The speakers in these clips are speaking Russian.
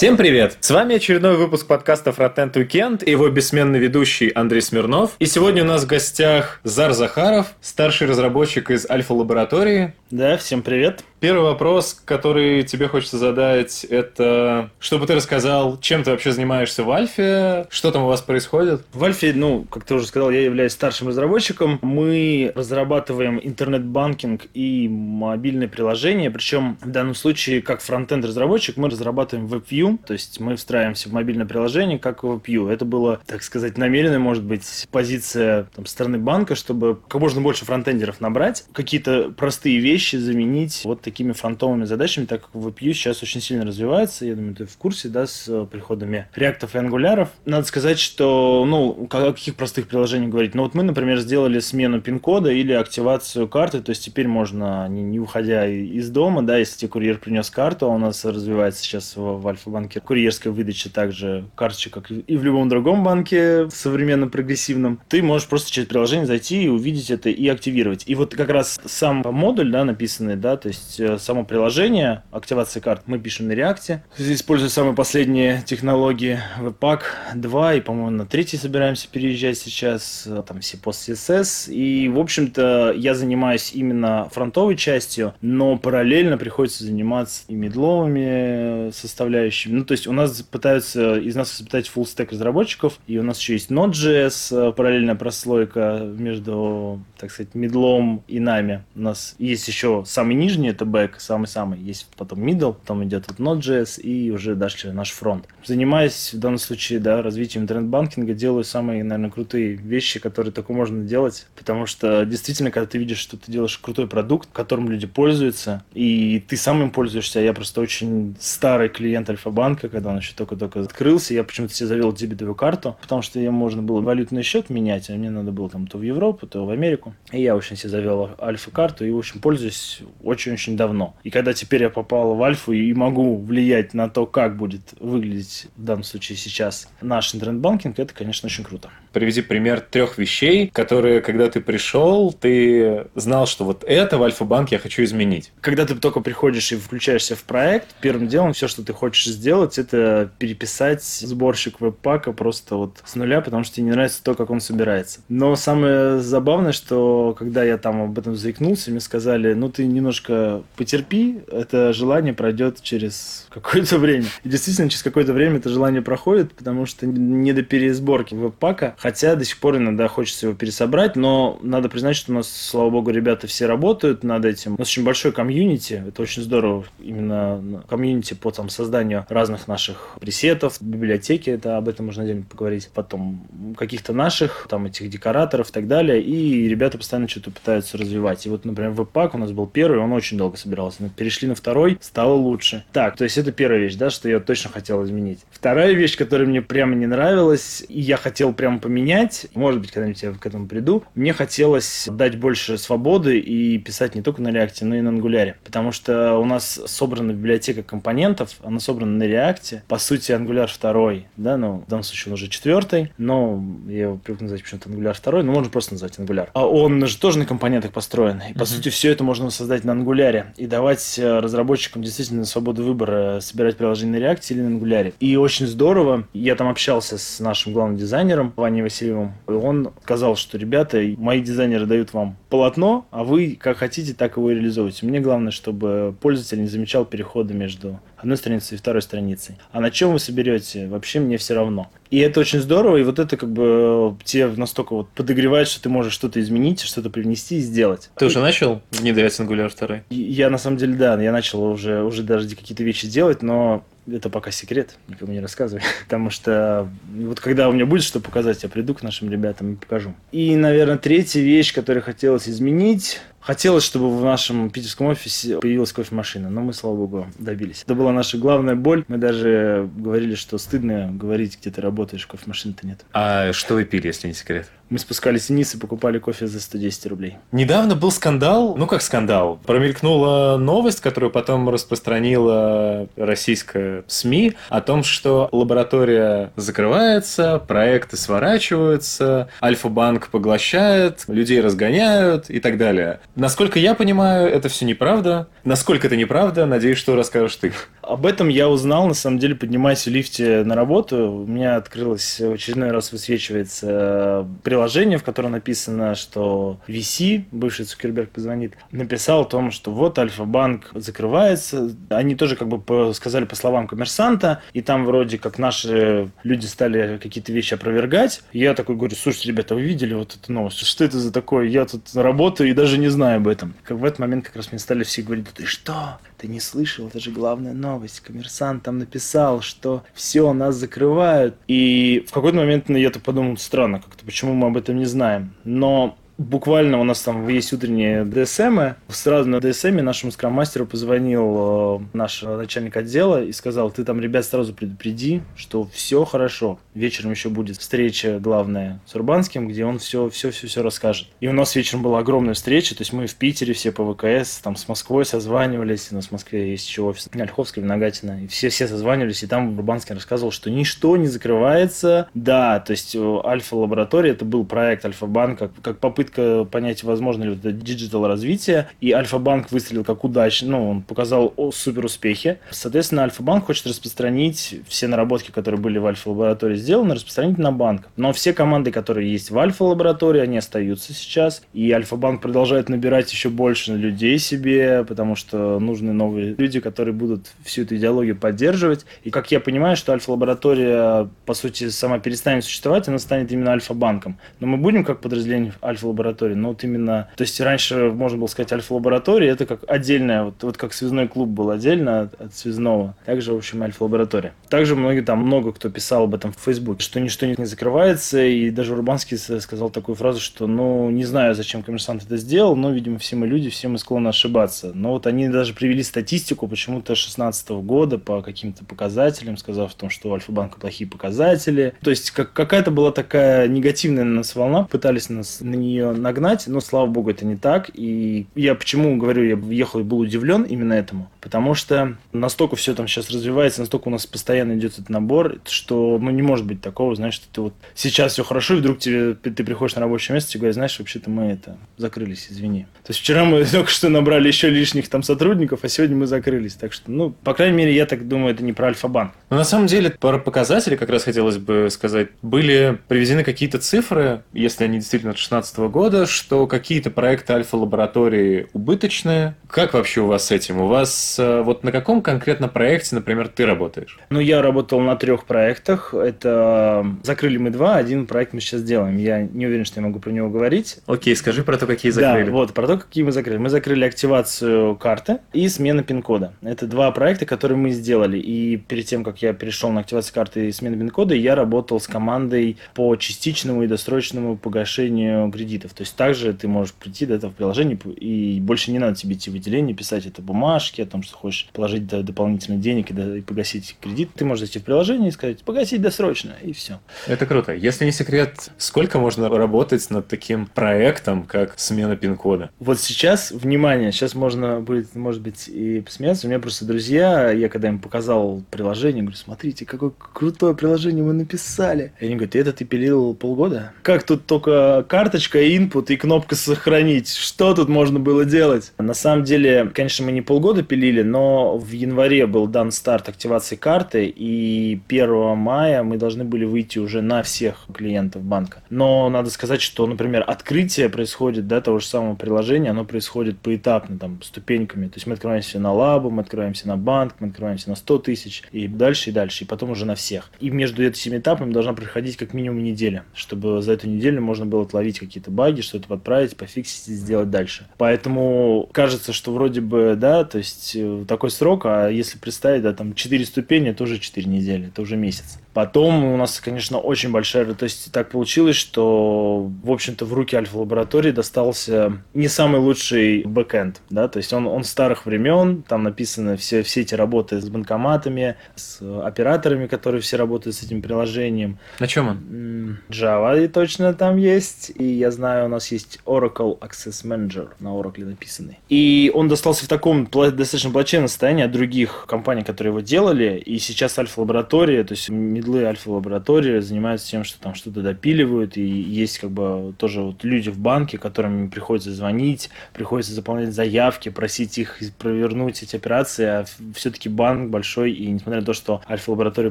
Всем привет! С вами очередной выпуск подкаста Frontend Weekend и его бессменный ведущий Андрей Смирнов. И сегодня у нас в гостях Зар Захаров, старший разработчик из Альфа-лаборатории. Да, всем привет. Первый вопрос, который тебе хочется задать, это чтобы ты рассказал, чем ты вообще занимаешься в Альфе, что там у вас происходит? В Альфе, ну, как ты уже сказал, я являюсь старшим разработчиком. Мы разрабатываем интернет-банкинг и мобильные приложения, причем в данном случае, как фронтенд разработчик, мы разрабатываем WebView, то есть мы встраиваемся в мобильное приложение как WebView. Это было, так сказать, намеренная, может быть, позиция там, стороны банка, чтобы как можно больше фронтендеров набрать, какие-то простые вещи заменить вот такими фронтовыми задачами, так как WebView сейчас очень сильно развивается, я думаю, ты в курсе, да, с э, приходами реактов и ангуляров. Надо сказать, что, ну, о каких простых приложениях говорить? Ну, вот мы, например, сделали смену пин-кода или активацию карты, то есть теперь можно, не, не уходя из дома, да, если тебе курьер принес карту, а у нас развивается сейчас в, в Альфа-банке курьерская выдача также карточек, как и в любом другом банке современном прогрессивном, ты можешь просто через приложение зайти и увидеть это и активировать. И вот как раз сам модуль, да, написанный, да, то есть э, само приложение активации карт мы пишем на React, используя самые последние технологии Webpack 2 и, по-моему, на третий собираемся переезжать сейчас, э, там все пост CSS. И, в общем-то, я занимаюсь именно фронтовой частью, но параллельно приходится заниматься и медловыми составляющими. Ну, то есть у нас пытаются из нас воспитать full stack разработчиков, и у нас еще есть Node.js, э, параллельная прослойка между, так сказать, медлом и нами. У нас есть еще самый нижний, это back, самый-самый. Есть потом middle, потом идет вот Node.js и уже дальше наш фронт. Занимаюсь в данном случае, да, развитием интернет-банкинга, делаю самые, наверное, крутые вещи, которые только можно делать, потому что действительно, когда ты видишь, что ты делаешь крутой продукт, которым люди пользуются, и ты сам им пользуешься, я просто очень старый клиент Альфа-банка, когда он еще только-только открылся, я почему-то себе завел дебетовую карту, потому что ему можно было валютный счет менять, а мне надо было там то в Европу, то в Америку. И я очень себе завел Альфа-карту и, в общем, пользуюсь очень-очень давно. И когда теперь я попал в Альфу и могу влиять на то, как будет выглядеть в данном случае сейчас наш интернет-банкинг, это, конечно, очень круто. Приведи пример трех вещей, которые, когда ты пришел, ты знал, что вот это в Альфа-банк я хочу изменить. Когда ты только приходишь и включаешься в проект, первым делом все, что ты хочешь сделать, это переписать сборщик веб-пака просто вот с нуля, потому что тебе не нравится то, как он собирается. Но самое забавное, что когда я там об этом заикнулся, мне сказали, ну ты немножко потерпи, это желание пройдет через какое-то время. И действительно, через какое-то время это желание проходит, потому что не до пересборки веб-пака, хотя до сих пор иногда хочется его пересобрать, но надо признать, что у нас, слава богу, ребята все работают над этим. У нас очень большой комьюнити, это очень здорово, именно комьюнити по там, созданию разных наших пресетов, библиотеки, это об этом можно отдельно поговорить, потом каких-то наших, там, этих декораторов и так далее, и ребята постоянно что-то пытаются развивать. И вот, например, веб-пак у нас был первый, он очень долго собирался. Мы перешли на второй, стало лучше. Так, то есть это первая вещь, да, что я точно хотел изменить. Вторая вещь, которая мне прямо не нравилась, и я хотел прямо поменять, может быть, когда-нибудь я к этому приду, мне хотелось дать больше свободы и писать не только на React, но и на Angular. Потому что у нас собрана библиотека компонентов, она собрана на React. По сути, Angular 2, да, ну, в данном случае он уже четвертый, но я его привык называть почему-то Angular 2, но можно просто назвать Angular. А он же тоже на компонентах построен. И, по mm-hmm. сути, все это можно создать на Angular и давать э, разработчикам действительно свободу выбора собирать приложение на React или на Angular. И очень здорово. Я там общался с нашим главным дизайнером Ваней Васильевым. И он сказал, что, ребята, мои дизайнеры дают вам полотно, а вы как хотите, так его и реализуете. Мне главное, чтобы пользователь не замечал перехода между одной страницей и второй страницей. А на чем вы соберете, вообще мне все равно. И это очень здорово, и вот это как бы тебе настолько вот подогревает, что ты можешь что-то изменить, что-то привнести и сделать. Ты уже начал внедрять Angular 2? Я на самом деле, да, я начал уже, уже даже какие-то вещи делать, но это пока секрет, никому не рассказывай. Потому что вот когда у меня будет что показать, я приду к нашим ребятам и покажу. И, наверное, третья вещь, которую хотелось изменить, Хотелось, чтобы в нашем питерском офисе появилась кофемашина, но мы, слава богу, добились. Это была наша главная боль. Мы даже говорили, что стыдно говорить, где ты работаешь, кофемашины-то нет. А что вы пили, если не секрет? Мы спускались вниз и покупали кофе за 110 рублей. Недавно был скандал, ну как скандал, промелькнула новость, которую потом распространила российская СМИ о том, что лаборатория закрывается, проекты сворачиваются, Альфа-банк поглощает, людей разгоняют и так далее. Насколько я понимаю, это все неправда. Насколько это неправда, надеюсь, что расскажешь ты. Об этом я узнал, на самом деле, поднимаясь в лифте на работу. У меня открылось, в очередной раз высвечивается приложение, в котором написано, что VC, бывший Цукерберг позвонит, написал о том, что вот Альфа-банк закрывается. Они тоже как бы сказали по словам коммерсанта, и там вроде как наши люди стали какие-то вещи опровергать. Я такой говорю, слушайте, ребята, вы видели вот эту новость? Что это за такое? Я тут работаю и даже не знаю об этом. Как в этот момент как раз мне стали все говорить, ты что? Ты не слышал? Это же главная новость. Коммерсант там написал, что все, нас закрывают. И в какой-то момент ну, я то подумал, странно как-то, почему мы об этом не знаем. Но буквально у нас там есть утренние ДСМ. Сразу на ДСМ нашему скрам-мастеру позвонил э, наш начальник отдела и сказал, ты там, ребят, сразу предупреди, что все хорошо. Вечером еще будет встреча главная с Урбанским, где он все, все, все, все расскажет. И у нас вечером была огромная встреча, то есть мы в Питере все по ВКС, там с Москвой созванивались, у нас в Москве есть еще офис Ольховской, Нагатина, и все, все созванивались, и там Урбанский рассказывал, что ничто не закрывается. Да, то есть э, Альфа-лаборатория, это был проект Альфа-банка, как попытка попытка понять, возможно ли это digital развитие. И Альфа-банк выстрелил как удачно, ну, он показал супер успехи. Соответственно, Альфа-банк хочет распространить все наработки, которые были в Альфа-лаборатории сделаны, распространить на банк. Но все команды, которые есть в Альфа-лаборатории, они остаются сейчас. И Альфа-банк продолжает набирать еще больше людей себе, потому что нужны новые люди, которые будут всю эту идеологию поддерживать. И как я понимаю, что Альфа-лаборатория, по сути, сама перестанет существовать, она станет именно Альфа-банком. Но мы будем как подразделение Альфа-лаборатории лаборатории. Но вот именно, то есть раньше можно было сказать альфа-лаборатория, это как отдельная, вот, вот как связной клуб был отдельно от, от связного, также, в общем, альфа-лаборатория. Также многие там, много кто писал об этом в Фейсбуке, что ничто не закрывается, и даже Урбанский сказал такую фразу, что, ну, не знаю, зачем коммерсант это сделал, но, видимо, все мы люди, все мы склонны ошибаться. Но вот они даже привели статистику почему-то 16 года по каким-то показателям, сказав о том, что у Альфа-банка плохие показатели. То есть как, какая-то была такая негативная на нас волна, пытались нас на нее нагнать, но, слава богу, это не так. И я почему говорю, я въехал и был удивлен именно этому. Потому что настолько все там сейчас развивается, настолько у нас постоянно идет этот набор, что ну, не может быть такого, знаешь, что ты вот сейчас все хорошо, и вдруг тебе, ты приходишь на рабочее место и говоришь, знаешь, вообще-то мы это закрылись, извини. То есть вчера мы только что набрали еще лишних там сотрудников, а сегодня мы закрылись. Так что, ну, по крайней мере, я так думаю, это не про Альфа-банк. Но на самом деле, про показатели как раз хотелось бы сказать. Были приведены какие-то цифры, если они действительно от 2016 года, что какие-то проекты альфа-лаборатории убыточные. Как вообще у вас с этим? У вас э, вот на каком конкретно проекте, например, ты работаешь? Ну, я работал на трех проектах. Это закрыли мы два, один проект мы сейчас делаем. Я не уверен, что я могу про него говорить. Окей, скажи про то, какие закрыли. Да, вот, про то, какие мы закрыли. Мы закрыли активацию карты и смена пин-кода. Это два проекта, которые мы сделали. И перед тем, как я перешел на активацию карты и смену пин-кода, я работал с командой по частичному и досрочному погашению кредитов. То есть также ты можешь прийти до этого в приложение, и больше не надо тебе идти в отделение, писать это бумажки о том, что хочешь положить дополнительных денег и, и погасить кредит. Ты можешь зайти в приложение и сказать, погасить досрочно, и все. Это круто. Если не секрет, сколько можно работать над таким проектом, как смена пин-кода? Вот сейчас, внимание, сейчас можно будет, может быть, и посмеяться. У меня просто друзья, я когда им показал приложение, говорю, смотрите, какое крутое приложение мы написали. И они говорят, это ты пилил полгода? Как тут только карточка, input и кнопка сохранить? Что тут можно было делать? На самом деле, конечно, мы не полгода пилили, но в январе был дан старт активации карты, и 1 мая мы должны были выйти уже на всех клиентов банка. Но надо сказать, что, например, открытие происходит, да, того же самого приложения, оно происходит поэтапно, там, ступеньками. То есть мы открываемся на лабу, мы открываемся на банк, мы открываемся на 100 тысяч, и дальше, и дальше, и потом уже на всех. И между этими этапами должна проходить как минимум неделя, чтобы за эту неделю можно было отловить какие-то баги, что-то подправить, пофиксить и сделать дальше. Поэтому кажется, что вроде бы, да, то есть э, такой срок, а если представить, да, там 4 ступени, это уже 4 недели, это уже месяц. Потом у нас, конечно, очень большая... То есть так получилось, что, в общем-то, в руки Альфа-лаборатории достался не самый лучший бэкэнд, да, то есть он, он старых времен, там написаны все, все эти работы с банкоматами, с операторами, которые все работают с этим приложением. На чем он? Java точно там есть, и я знаю, у нас есть Oracle Access Manager на Oracle написанный. И он достался в таком достаточно плачевном состоянии от других компаний, которые его делали, и сейчас Альфа-лаборатория, то есть медлы альфа-лаборатории занимаются тем, что там что-то допиливают, и есть как бы тоже вот люди в банке, которым приходится звонить, приходится заполнять заявки, просить их провернуть эти операции, а все-таки банк большой, и несмотря на то, что альфа-лаборатория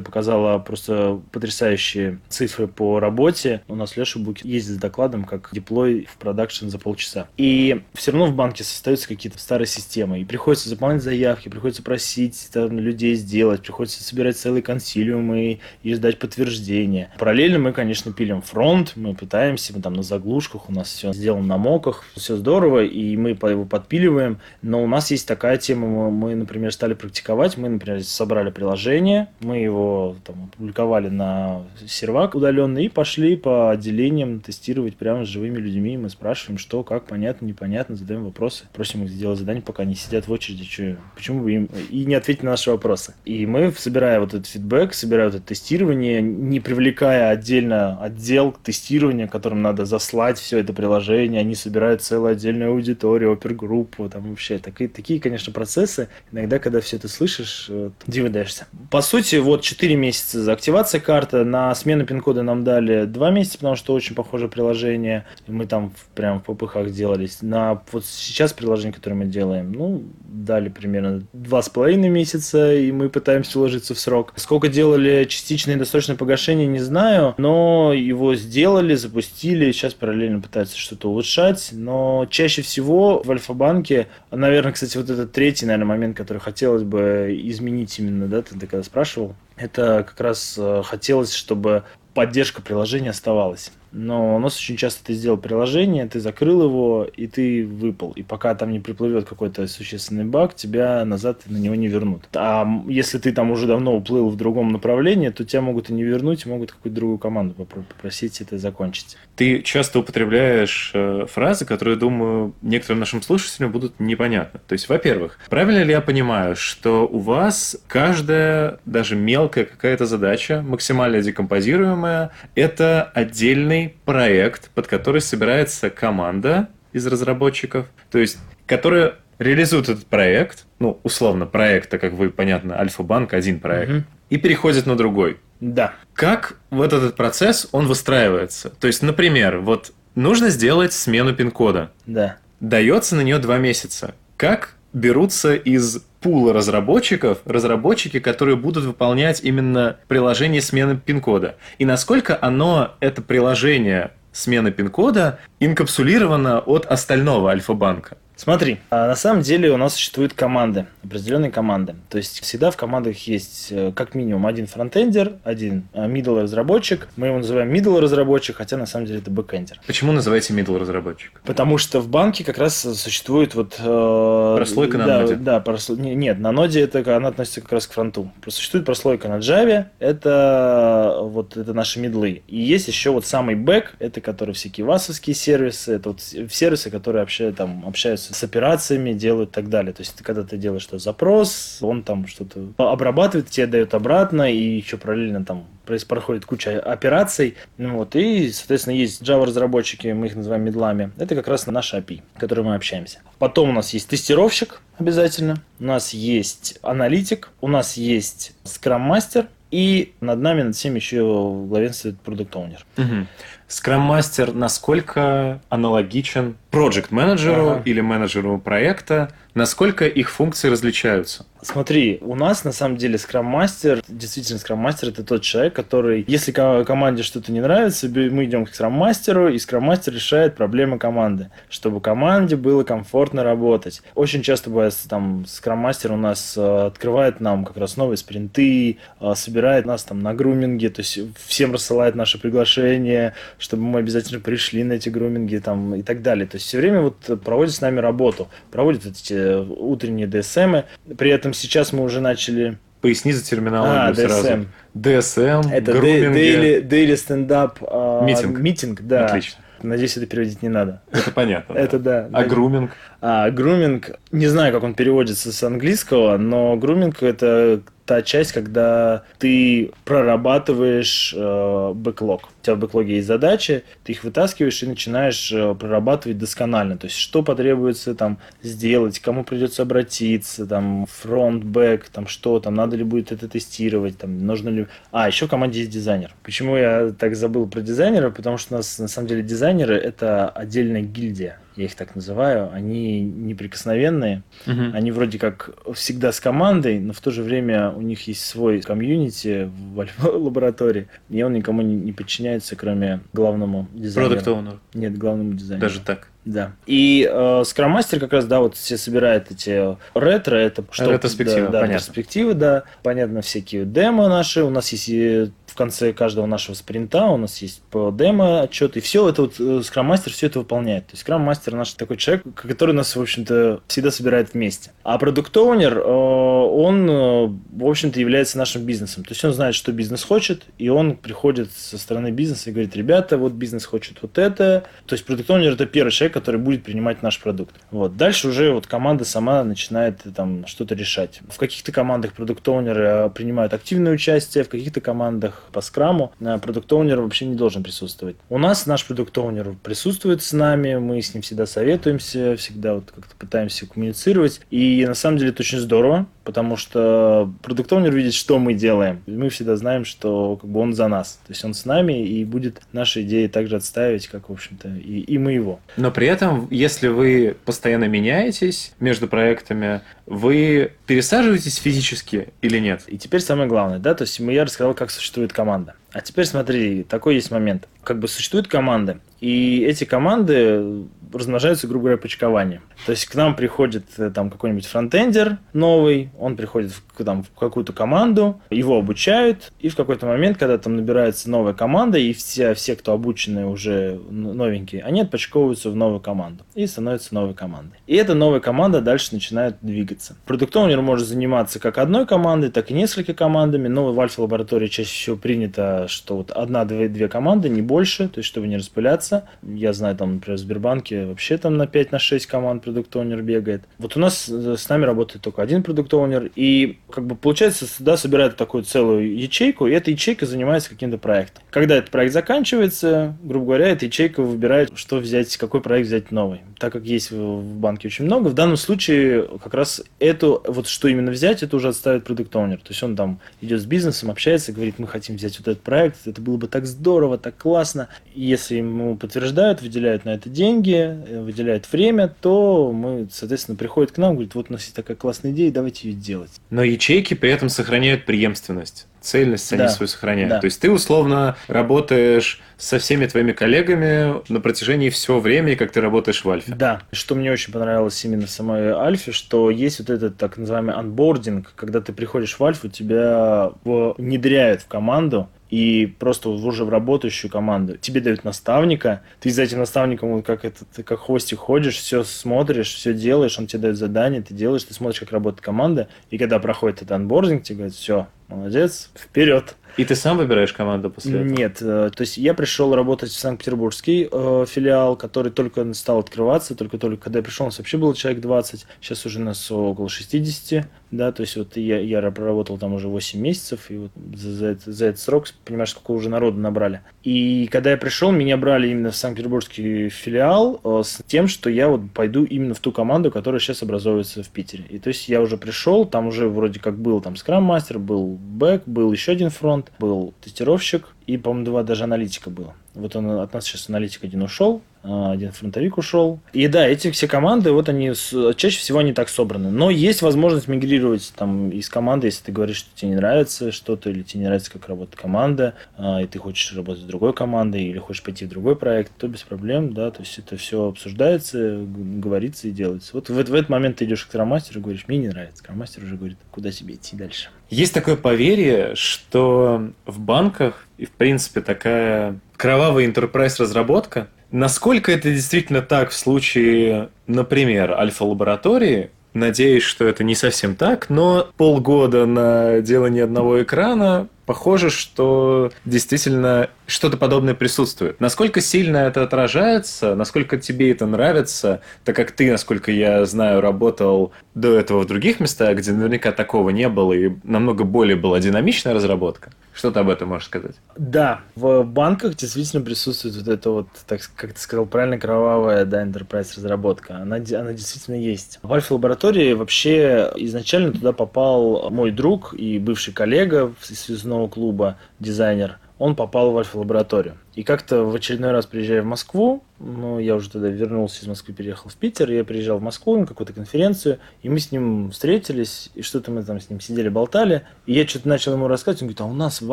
показала просто потрясающие цифры по работе, у нас Леша Буки ездит с докладом, как деплой в продакшн за полчаса. И все равно в банке остаются какие-то старые системы, и приходится заполнять заявки, приходится просить там, людей сделать, приходится собирать целые консилиумы и ждать подтверждения. Параллельно мы, конечно, пилим фронт, мы пытаемся, мы там на заглушках, у нас все сделано на моках, все здорово, и мы его подпиливаем, но у нас есть такая тема, мы, например, стали практиковать, мы, например, собрали приложение, мы его там опубликовали на сервак удаленный и пошли по отделениям тестировать прямо с живыми людьми, мы спрашиваем, что, как, понятно, непонятно, задаем вопросы, просим их сделать задание, пока они сидят в очереди, что, почему бы им, и не ответить на наши вопросы. И мы, собирая вот этот фидбэк, собирая вот это тестирование, не привлекая отдельно отдел тестирования, которым надо заслать все это приложение, они собирают целую отдельную аудиторию, опергруппу, там вообще такие, такие, конечно, процессы. Иногда, когда все это слышишь, вот, дивидаешься. По сути, вот 4 месяца за активация карты, на смену пин-кода нам дали 2 месяца, потому что очень похоже приложение, мы там прям в ППХ делались. На вот сейчас приложение, которое мы делаем, ну, дали примерно 2,5 месяца, и мы пытаемся уложиться в срок. Сколько делали частично частичное и досрочное погашение не знаю, но его сделали, запустили, сейчас параллельно пытаются что-то улучшать, но чаще всего в Альфа-банке, наверное, кстати, вот этот третий, наверное, момент, который хотелось бы изменить именно, да, ты когда спрашивал, это как раз э, хотелось, чтобы поддержка приложения оставалась но у нас очень часто ты сделал приложение, ты закрыл его, и ты выпал. И пока там не приплывет какой-то существенный баг, тебя назад на него не вернут. А если ты там уже давно уплыл в другом направлении, то тебя могут и не вернуть, могут какую-то другую команду попросить это закончить. Ты часто употребляешь э, фразы, которые, думаю, некоторым нашим слушателям будут непонятны. То есть, во-первых, правильно ли я понимаю, что у вас каждая, даже мелкая какая-то задача, максимально декомпозируемая, это отдельный отдельный проект, под который собирается команда из разработчиков, то есть, которая реализует этот проект, ну, условно, проекта, как вы, понятно, Альфа-банк, один проект, угу. и переходит на другой. Да. Как вот этот процесс, он выстраивается? То есть, например, вот нужно сделать смену пин-кода. Да. Дается на нее два месяца. Как берутся из пула разработчиков, разработчики, которые будут выполнять именно приложение смены пин-кода. И насколько оно, это приложение смены пин-кода, инкапсулировано от остального Альфа-банка. Смотри, а на самом деле у нас существуют команды, определенные команды. То есть всегда в командах есть э, как минимум один фронтендер, один э, middle разработчик. Мы его называем middle разработчик, хотя на самом деле это бэкендер. Почему называете middle разработчик? Потому что в банке как раз существует вот... Э, прослойка на да, ноде? Да, просло... нет, на ноде это она относится как раз к фронту. Существует прослойка на Java, это вот это наши мидлы. И есть еще вот самый бэк, это который всякие васовские сервисы, это вот сервисы, которые общаются, там, общаются с операциями, делают и так далее. То есть, когда ты делаешь что запрос, он там что-то обрабатывает, тебе дает обратно, и еще параллельно там проходит куча операций. Ну, вот, и, соответственно, есть Java-разработчики, мы их называем медлами. Это как раз наша API, в которой мы общаемся. Потом у нас есть тестировщик обязательно, у нас есть аналитик, у нас есть скрам-мастер, и над нами, над всем еще главенствует продукт оунер Угу. Скрам-мастер насколько аналогичен проект-менеджеру ага. или менеджеру проекта, насколько их функции различаются? Смотри, у нас на самом деле скрам-мастер, действительно скрам-мастер это тот человек, который, если команде что-то не нравится, мы идем к скрам-мастеру, и скрам-мастер решает проблемы команды, чтобы команде было комфортно работать. Очень часто бывает, там, скрам-мастер у нас э, открывает нам как раз новые спринты, э, собирает нас там на груминге, то есть всем рассылает наши приглашения, чтобы мы обязательно пришли на эти груминги там, и так далее. То есть все время вот проводят с нами работу, проводят эти утренние ДСМы. При этом сейчас мы уже начали Поясни за терминологию а, сразу. DSM. DSM, Это daily, daily stand-up а, Митинг. митинг, да. Отлично. Надеюсь, это переводить не надо. Это понятно. Это да. А груминг? А, груминг, не знаю, как он переводится с английского, но груминг это та часть, когда ты прорабатываешь э, бэклог. У тебя в бэклоге есть задачи, ты их вытаскиваешь и начинаешь э, прорабатывать досконально. То есть, что потребуется там сделать, кому придется обратиться, там, фронт, бэк, там, что там, надо ли будет это тестировать, там, нужно ли... А, еще в команде есть дизайнер. Почему я так забыл про дизайнера? Потому что у нас, на самом деле, дизайнеры — это отдельная гильдия я их так называю, они неприкосновенные. Мгм. Они вроде как всегда с командой, но в то же время у них есть свой комьюнити в лаборатории, и он никому не, не подчиняется, кроме главному дизайнеру. Product owner. Нет, главному дизайнеру. Даже так. Да. И э, Scrum Master как раз, да, вот все собирает эти ретро, это что Ретроспективы, да, да, понятно. ретроспективы, да, понятно, всякие демо наши, у нас есть и в конце каждого нашего спринта у нас есть по демо отчет, и все это вот э, Scrum Master все это выполняет. То есть Master наш такой человек, который нас, в общем-то, всегда собирает вместе. А продукт оунер он, э, в общем-то, является нашим бизнесом. То есть он знает, что бизнес хочет, и он приходит со стороны бизнеса и говорит, ребята, вот бизнес хочет вот это. То есть продукт оунер это первый человек, который будет принимать наш продукт. Вот. Дальше уже вот команда сама начинает э, там что-то решать. В каких-то командах продукт оунеры принимают активное участие, в каких-то командах по скраму продукт оунер вообще не должен присутствовать. У нас наш продукт оунер присутствует с нами, мы с ним всегда советуемся, всегда вот как-то пытаемся коммуницировать. И на самом деле это очень здорово, потому что продукт видит, что мы делаем. Мы всегда знаем, что как бы он за нас. То есть он с нами и будет наши идеи также отстаивать, как, в общем-то, и, и мы его. Но при этом, если вы постоянно меняетесь между проектами, вы пересаживаетесь физически или нет? И теперь самое главное, да, то есть я рассказал, как существует команда. А теперь смотри, такой есть момент. Как бы существуют команды, и эти команды размножаются, грубо говоря, почкованием. То есть к нам приходит э, там какой-нибудь фронтендер новый, он приходит в, там, в какую-то команду, его обучают, и в какой-то момент, когда там набирается новая команда, и все, все кто обучены уже новенькие, они отпочковываются в новую команду и становятся новой командой. И эта новая команда дальше начинает двигаться. Продукт может заниматься как одной командой, так и несколькими командами, но в альфа-лаборатории чаще всего принято, что вот одна-две команды, не больше, то есть чтобы не распыляться. Я знаю, там, например, в Сбербанке вообще там на 5-6 команд продукт бегает. Вот у нас э, с нами работает только один продукт и как бы получается, да, собирают такую целую ячейку, и эта ячейка занимается каким-то проектом. Когда этот проект заканчивается, грубо говоря, эта ячейка выбирает, что взять, какой проект взять новый. Так как есть в, банке очень много, в данном случае как раз эту, вот что именно взять, это уже отставит продукт оунер. То есть он там идет с бизнесом, общается, говорит, мы хотим взять вот этот проект, это было бы так здорово, так классно. Если ему подтверждают, выделяют на это деньги, э, выделяют время, то мы, соответственно, приходит к нам, говорит, вот у нас есть такая классная идея, давайте ее делать. Но ячейки при этом сохраняют преемственность. Цельность они Да, свою сохраняют. да. То есть ты условно работаешь со всеми твоими коллегами на протяжении всего времени, как ты работаешь в Альфе. Да, что мне очень понравилось именно в самой Альфе, что есть вот этот так называемый анбординг, когда ты приходишь в Альфу, тебя внедряют в команду, и просто уже в работающую команду. Тебе дают наставника, ты за этим наставником вот как это, как хвостик ходишь, все смотришь, все делаешь, он тебе дает задание, ты делаешь, ты смотришь, как работает команда, и когда проходит этот анбординг, тебе говорят, все, молодец, вперед. И ты сам выбираешь команду после этого? Нет, э, то есть я пришел работать в Санкт-Петербургский э, филиал, который только стал открываться, только-только когда я пришел, у нас вообще было человек 20, сейчас уже нас около 60, да, то есть вот я, я проработал там уже 8 месяцев, и вот за, за это- за этот срок, понимаешь, сколько уже народу набрали. И когда я пришел, меня брали именно в Санкт-Петербургский филиал э, с тем, что я вот пойду именно в ту команду, которая сейчас образовывается в Питере. И то есть я уже пришел, там уже вроде как был там скрам-мастер, был бэк, был еще один фронт, был тестировщик, и, по-моему, два даже аналитика было. Вот он от нас сейчас аналитик один ушел, один фронтовик ушел. И да, эти все команды, вот они чаще всего они так собраны. Но есть возможность мигрировать там из команды, если ты говоришь, что тебе не нравится что-то, или тебе не нравится, как работает команда, а, и ты хочешь работать с другой командой, или хочешь пойти в другой проект, то без проблем, да, то есть это все обсуждается, говорится и делается. Вот в, в этот момент ты идешь к скромастеру и говоришь, мне не нравится. Скромастер уже говорит, куда тебе идти дальше. Есть такое поверье, что в банках и, в принципе, такая кровавая enterprise разработка. Насколько это действительно так в случае, например, альфа-лаборатории, Надеюсь, что это не совсем так, но полгода на делание одного экрана похоже, что действительно что-то подобное присутствует. Насколько сильно это отражается, насколько тебе это нравится, так как ты, насколько я знаю, работал до этого в других местах, где наверняка такого не было, и намного более была динамичная разработка. Что ты об этом можешь сказать? Да, в банках действительно присутствует вот эта вот, так как ты сказал правильно, кровавая, да, enterprise разработка. Она, она действительно есть. В Альфа лаборатории вообще изначально туда попал мой друг и бывший коллега из связного клуба, дизайнер. Он попал в альфа-лабораторию. И как-то в очередной раз приезжая в Москву, ну, я уже тогда вернулся из Москвы, переехал в Питер, я приезжал в Москву на какую-то конференцию, и мы с ним встретились, и что-то мы там с ним сидели, болтали, и я что-то начал ему рассказывать, он говорит, а у нас в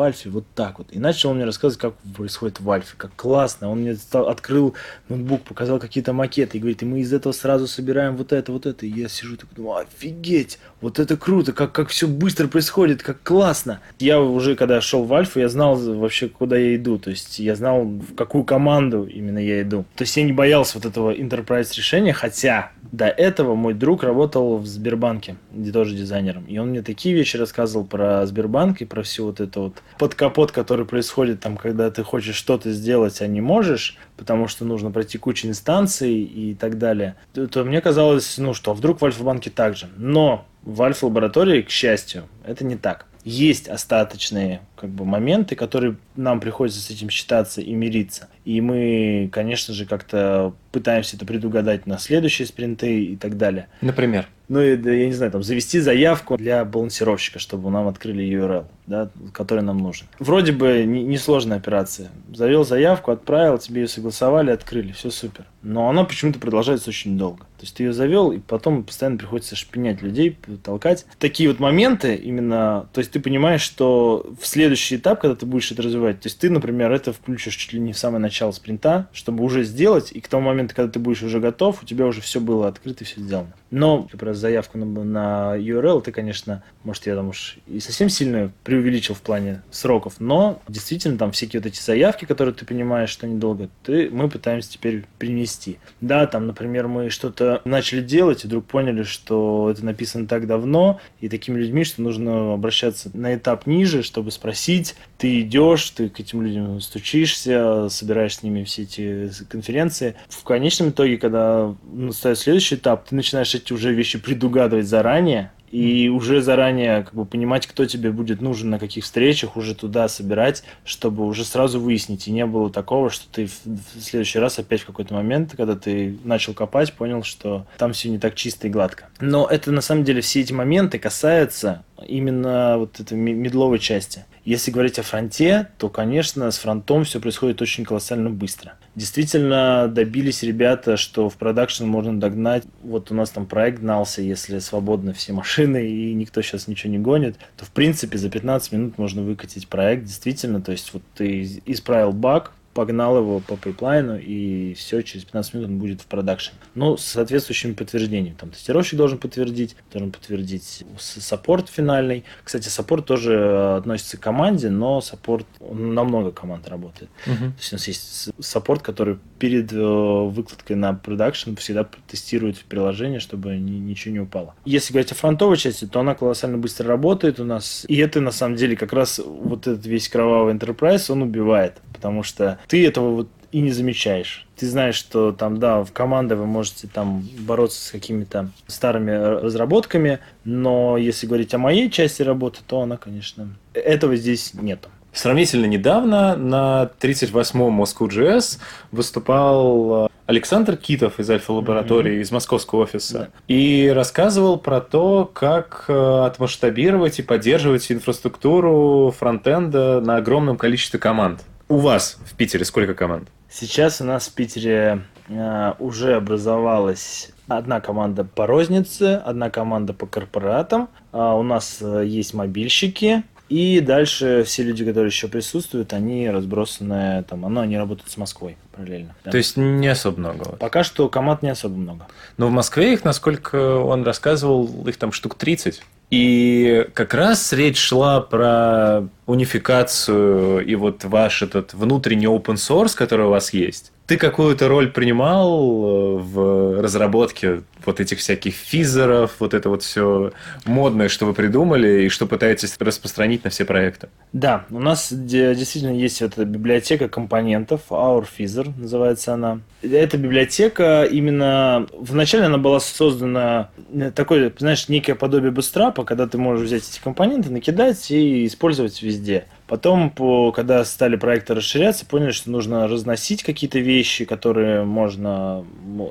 Альфе вот так вот. И начал он мне рассказывать, как происходит в Альфе, как классно. Он мне стал, открыл ноутбук, показал какие-то макеты, и говорит, и мы из этого сразу собираем вот это, вот это. И я сижу такой, думаю, офигеть, вот это круто, как, как все быстро происходит, как классно. Я уже, когда шел в Альфу, я знал вообще, куда я иду, то есть я знал, в какую команду именно я иду. То есть я не боялся вот этого enterprise решения, хотя до этого мой друг работал в Сбербанке, где тоже дизайнером. И он мне такие вещи рассказывал про Сбербанк и про всю вот это вот под капот, который происходит там, когда ты хочешь что-то сделать, а не можешь, потому что нужно пройти кучу инстанций и так далее. То, то мне казалось, ну что, вдруг в Альфа-банке так же. Но в Альфа-лаборатории, к счастью, это не так есть остаточные как бы, моменты, которые нам приходится с этим считаться и мириться. И мы, конечно же, как-то пытаемся это предугадать на следующие спринты и так далее. Например? Ну, я не знаю, там, завести заявку для балансировщика, чтобы нам открыли URL, да, который нам нужен. Вроде бы несложная операция. Завел заявку, отправил, тебе ее согласовали, открыли, все супер. Но она почему-то продолжается очень долго. То есть ты ее завел, и потом постоянно приходится шпинять людей, толкать. Такие вот моменты именно, то есть ты понимаешь, что в следующий этап, когда ты будешь это развивать, то есть ты, например, это включишь чуть ли не в самое начало спринта, чтобы уже сделать, и к тому моменту, когда ты будешь уже готов, у тебя уже все было открыто и все сделано. Но, как заявку на, на URL, ты, конечно, может, я там уж и совсем сильно преувеличил в плане сроков, но действительно там всякие вот эти заявки, которые ты понимаешь, что недолго, ты, мы пытаемся теперь принести. Да, там, например, мы что-то начали делать и вдруг поняли, что это написано так давно, и такими людьми, что нужно обращаться на этап ниже, чтобы спросить, ты идешь, ты к этим людям стучишься, собираешь с ними все эти конференции. В конечном итоге, когда настает следующий этап, ты начинаешь эти уже вещи предугадывать заранее, и уже заранее как бы понимать, кто тебе будет нужен на каких встречах, уже туда собирать, чтобы уже сразу выяснить. И не было такого, что ты в следующий раз опять в какой-то момент, когда ты начал копать, понял, что там все не так чисто и гладко. Но это на самом деле все эти моменты касаются именно вот этой медловой части. Если говорить о фронте, то, конечно, с фронтом все происходит очень колоссально быстро. Действительно добились ребята, что в продакшн можно догнать. Вот у нас там проект гнался, если свободны все машины и никто сейчас ничего не гонит, то в принципе за 15 минут можно выкатить проект. Действительно, то есть вот ты исправил баг, погнал его по пайплайну, и все, через 15 минут он будет в production. Ну, с соответствующими подтверждениями. Там тестировщик должен подтвердить, должен подтвердить support финальный. Кстати, support тоже э, относится к команде, но support на много команд работает. Угу. То есть у нас есть support, который перед э, выкладкой на production всегда тестирует приложение, чтобы ничего не упало. Если говорить о фронтовой части, то она колоссально быстро работает у нас. И это на самом деле как раз вот этот весь кровавый enterprise, он убивает. Потому что ты этого вот и не замечаешь. Ты знаешь, что там, да, в команде вы можете там бороться с какими-то старыми разработками, но если говорить о моей части работы, то она, конечно, этого здесь нету. Сравнительно недавно на 38-м Moscow.js выступал э, Александр Китов из Альфа-лаборатории, mm-hmm. из московского офиса, да. и рассказывал про то, как э, отмасштабировать и поддерживать инфраструктуру фронтенда на огромном количестве команд. У вас в Питере сколько команд? Сейчас у нас в Питере э, уже образовалась одна команда по рознице, одна команда по корпоратам. А у нас э, есть мобильщики, и дальше все люди, которые еще присутствуют, они разбросаны там, оно, они работают с Москвой параллельно. Да. То есть не особо много? Пока что команд не особо много. Но в Москве их, насколько он рассказывал, их там штук 30. И как раз речь шла про унификацию и вот ваш этот внутренний open source, который у вас есть. Ты какую-то роль принимал э, в разработке вот этих всяких физеров, вот это вот все модное, что вы придумали и что пытаетесь распространить на все проекты? Да, у нас действительно есть эта библиотека компонентов, Our Fizer называется она. Эта библиотека именно... Вначале она была создана э, такой, знаешь, некое подобие бустрапа, когда ты можешь взять эти компоненты, накидать и использовать везде. Потом, по, когда стали проекты расширяться, поняли, что нужно разносить какие-то вещи, которые можно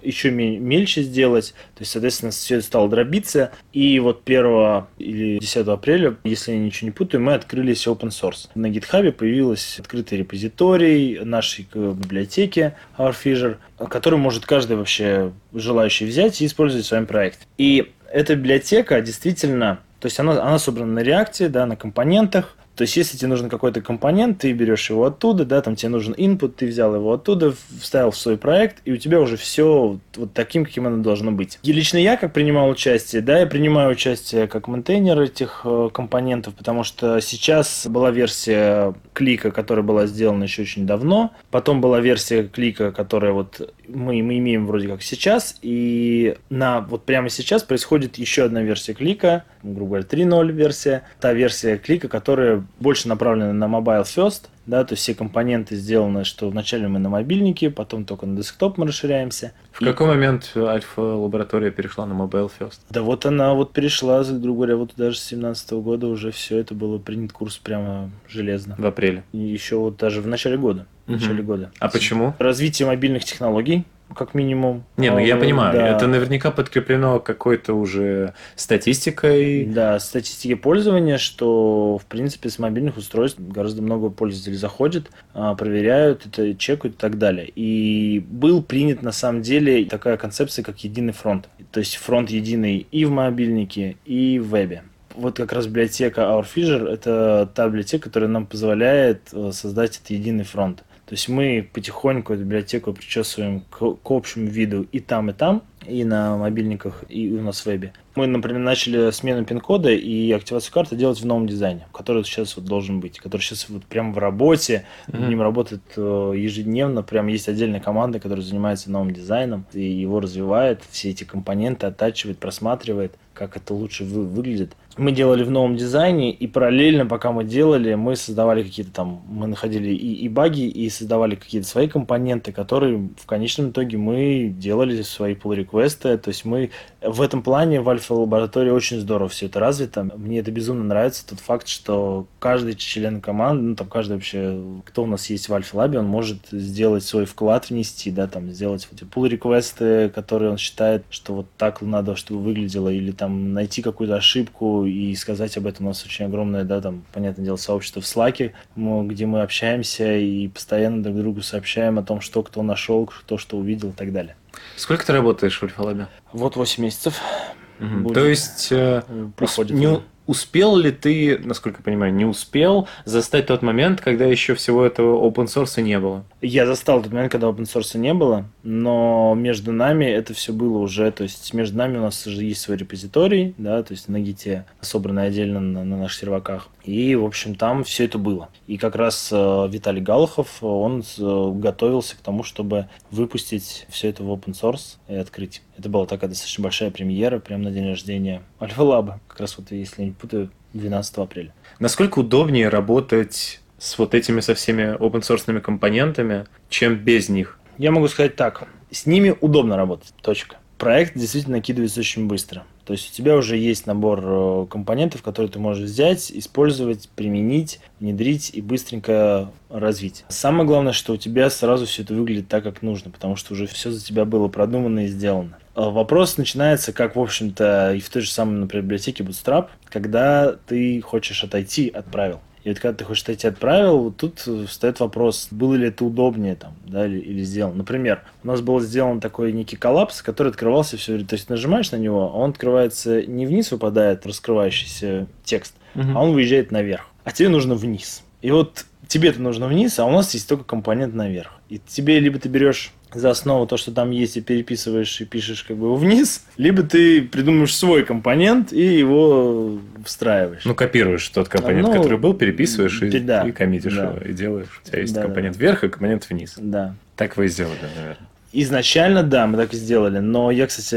еще мельче сделать. То есть, соответственно, все стало дробиться. И вот 1 или 10 апреля, если я ничего не путаю, мы открылись open source. На GitHub появилась открытый репозиторий нашей библиотеки Our Fissure, который может каждый вообще желающий взять и использовать в своем проекте. И эта библиотека действительно, то есть она, она собрана на реакте, да, на компонентах, то есть, если тебе нужен какой-то компонент, ты берешь его оттуда, да, там тебе нужен input, ты взял его оттуда, вставил в свой проект, и у тебя уже все вот таким, каким оно должно быть. И лично я, как принимал участие, да, я принимаю участие как мейнтейнер этих э, компонентов, потому что сейчас была версия клика, которая была сделана еще очень давно, потом была версия клика, которая вот мы, мы имеем вроде как сейчас, и на вот прямо сейчас происходит еще одна версия клика, грубо говоря, 3.0 версия, та версия клика, которая больше направлена на mobile first, да, то есть все компоненты сделаны, что вначале мы на мобильнике, потом только на десктоп мы расширяемся. В и... какой момент альфа-лаборатория перешла на mobile first? Да вот она вот перешла, грубо говоря, вот даже с 2017 года уже все это было принят курс прямо железно. В апреле? И еще вот даже в начале года. В начале года. А почему? Развитие мобильных технологий, как минимум. Не, ну я а, понимаю, да. это наверняка подкреплено какой-то уже статистикой. Да, статистики пользования, что в принципе с мобильных устройств гораздо много пользователей заходит, а, проверяют это, чекают и так далее. И был принят на самом деле такая концепция, как единый фронт. То есть фронт единый и в мобильнике, и в вебе вот как раз библиотека Our Fissure – это та библиотека, которая нам позволяет э, создать этот единый фронт. То есть мы потихоньку эту библиотеку причесываем к, к общему виду и там, и там, и на мобильниках, и у нас в вебе. Мы, например, начали смену пин-кода и активацию карты делать в новом дизайне, который сейчас вот должен быть, который сейчас вот прямо в работе, mm-hmm. ним работает э, ежедневно, прям есть отдельная команда, которая занимается новым дизайном и его развивает, все эти компоненты оттачивает, просматривает, как это лучше вы, выглядит мы делали в новом дизайне, и параллельно, пока мы делали, мы создавали какие-то там, мы находили и, и баги, и создавали какие-то свои компоненты, которые в конечном итоге мы делали свои pull реквесты то есть мы в этом плане в альфа-лаборатории очень здорово все это развито. Мне это безумно нравится, тот факт, что каждый член команды, ну там каждый вообще, кто у нас есть в альфа-лабе, он может сделать свой вклад внести, да, там сделать эти pull реквесты которые он считает, что вот так надо, чтобы выглядело, или там найти какую-то ошибку, и сказать об этом. У нас очень огромное, да, там, понятное дело, сообщество в Slack, где мы общаемся и постоянно друг другу сообщаем о том, что кто нашел, кто что увидел и так далее. Сколько ты работаешь в Альфа-Лабе? Вот 8 месяцев. Угу. То есть э, проходит. Не, успел ли ты, насколько я понимаю, не успел застать тот момент, когда еще всего этого open source не было? Я застал тот момент, когда open source не было, но между нами это все было уже, то есть между нами у нас уже есть свой репозиторий, да, то есть на гите, собранный отдельно на, на наших серваках. И, в общем, там все это было. И как раз э, Виталий Галахов, он э, готовился к тому, чтобы выпустить все это в open source и открыть. Это была такая достаточно большая премьера, прямо на день рождения Альфа Лаба. Как раз вот, если не путаю, 12 апреля. Насколько удобнее работать с вот этими со всеми open source компонентами, чем без них? Я могу сказать так. С ними удобно работать. Точка. Проект действительно накидывается очень быстро. То есть у тебя уже есть набор э, компонентов, которые ты можешь взять, использовать, применить, внедрить и быстренько развить. Самое главное, что у тебя сразу все это выглядит так, как нужно, потому что уже все за тебя было продумано и сделано. А вопрос начинается, как, в общем-то, и в той же самой, например, библиотеке Bootstrap, когда ты хочешь отойти от правил. И вот когда ты хочешь отойти от правил, вот тут встает вопрос, было ли это удобнее там, да, или, или сделано. Например, у нас был сделан такой некий коллапс, который открывался все время. То есть нажимаешь на него, а он открывается не вниз выпадает раскрывающийся текст, угу. а он выезжает наверх. А тебе нужно вниз. И вот тебе это нужно вниз, а у нас есть только компонент наверх. И тебе либо ты берешь за основу то, что там есть, и переписываешь и пишешь как бы вниз, либо ты придумаешь свой компонент и его встраиваешь. Ну, копируешь тот компонент, Ну, который был, переписываешь и, да, и коммитишь да. его, и делаешь. У тебя есть Да, да, компонент вверх и компонент вниз. Да. Так вы и сделали, наверное. Изначально, да, мы так и сделали, но я, кстати,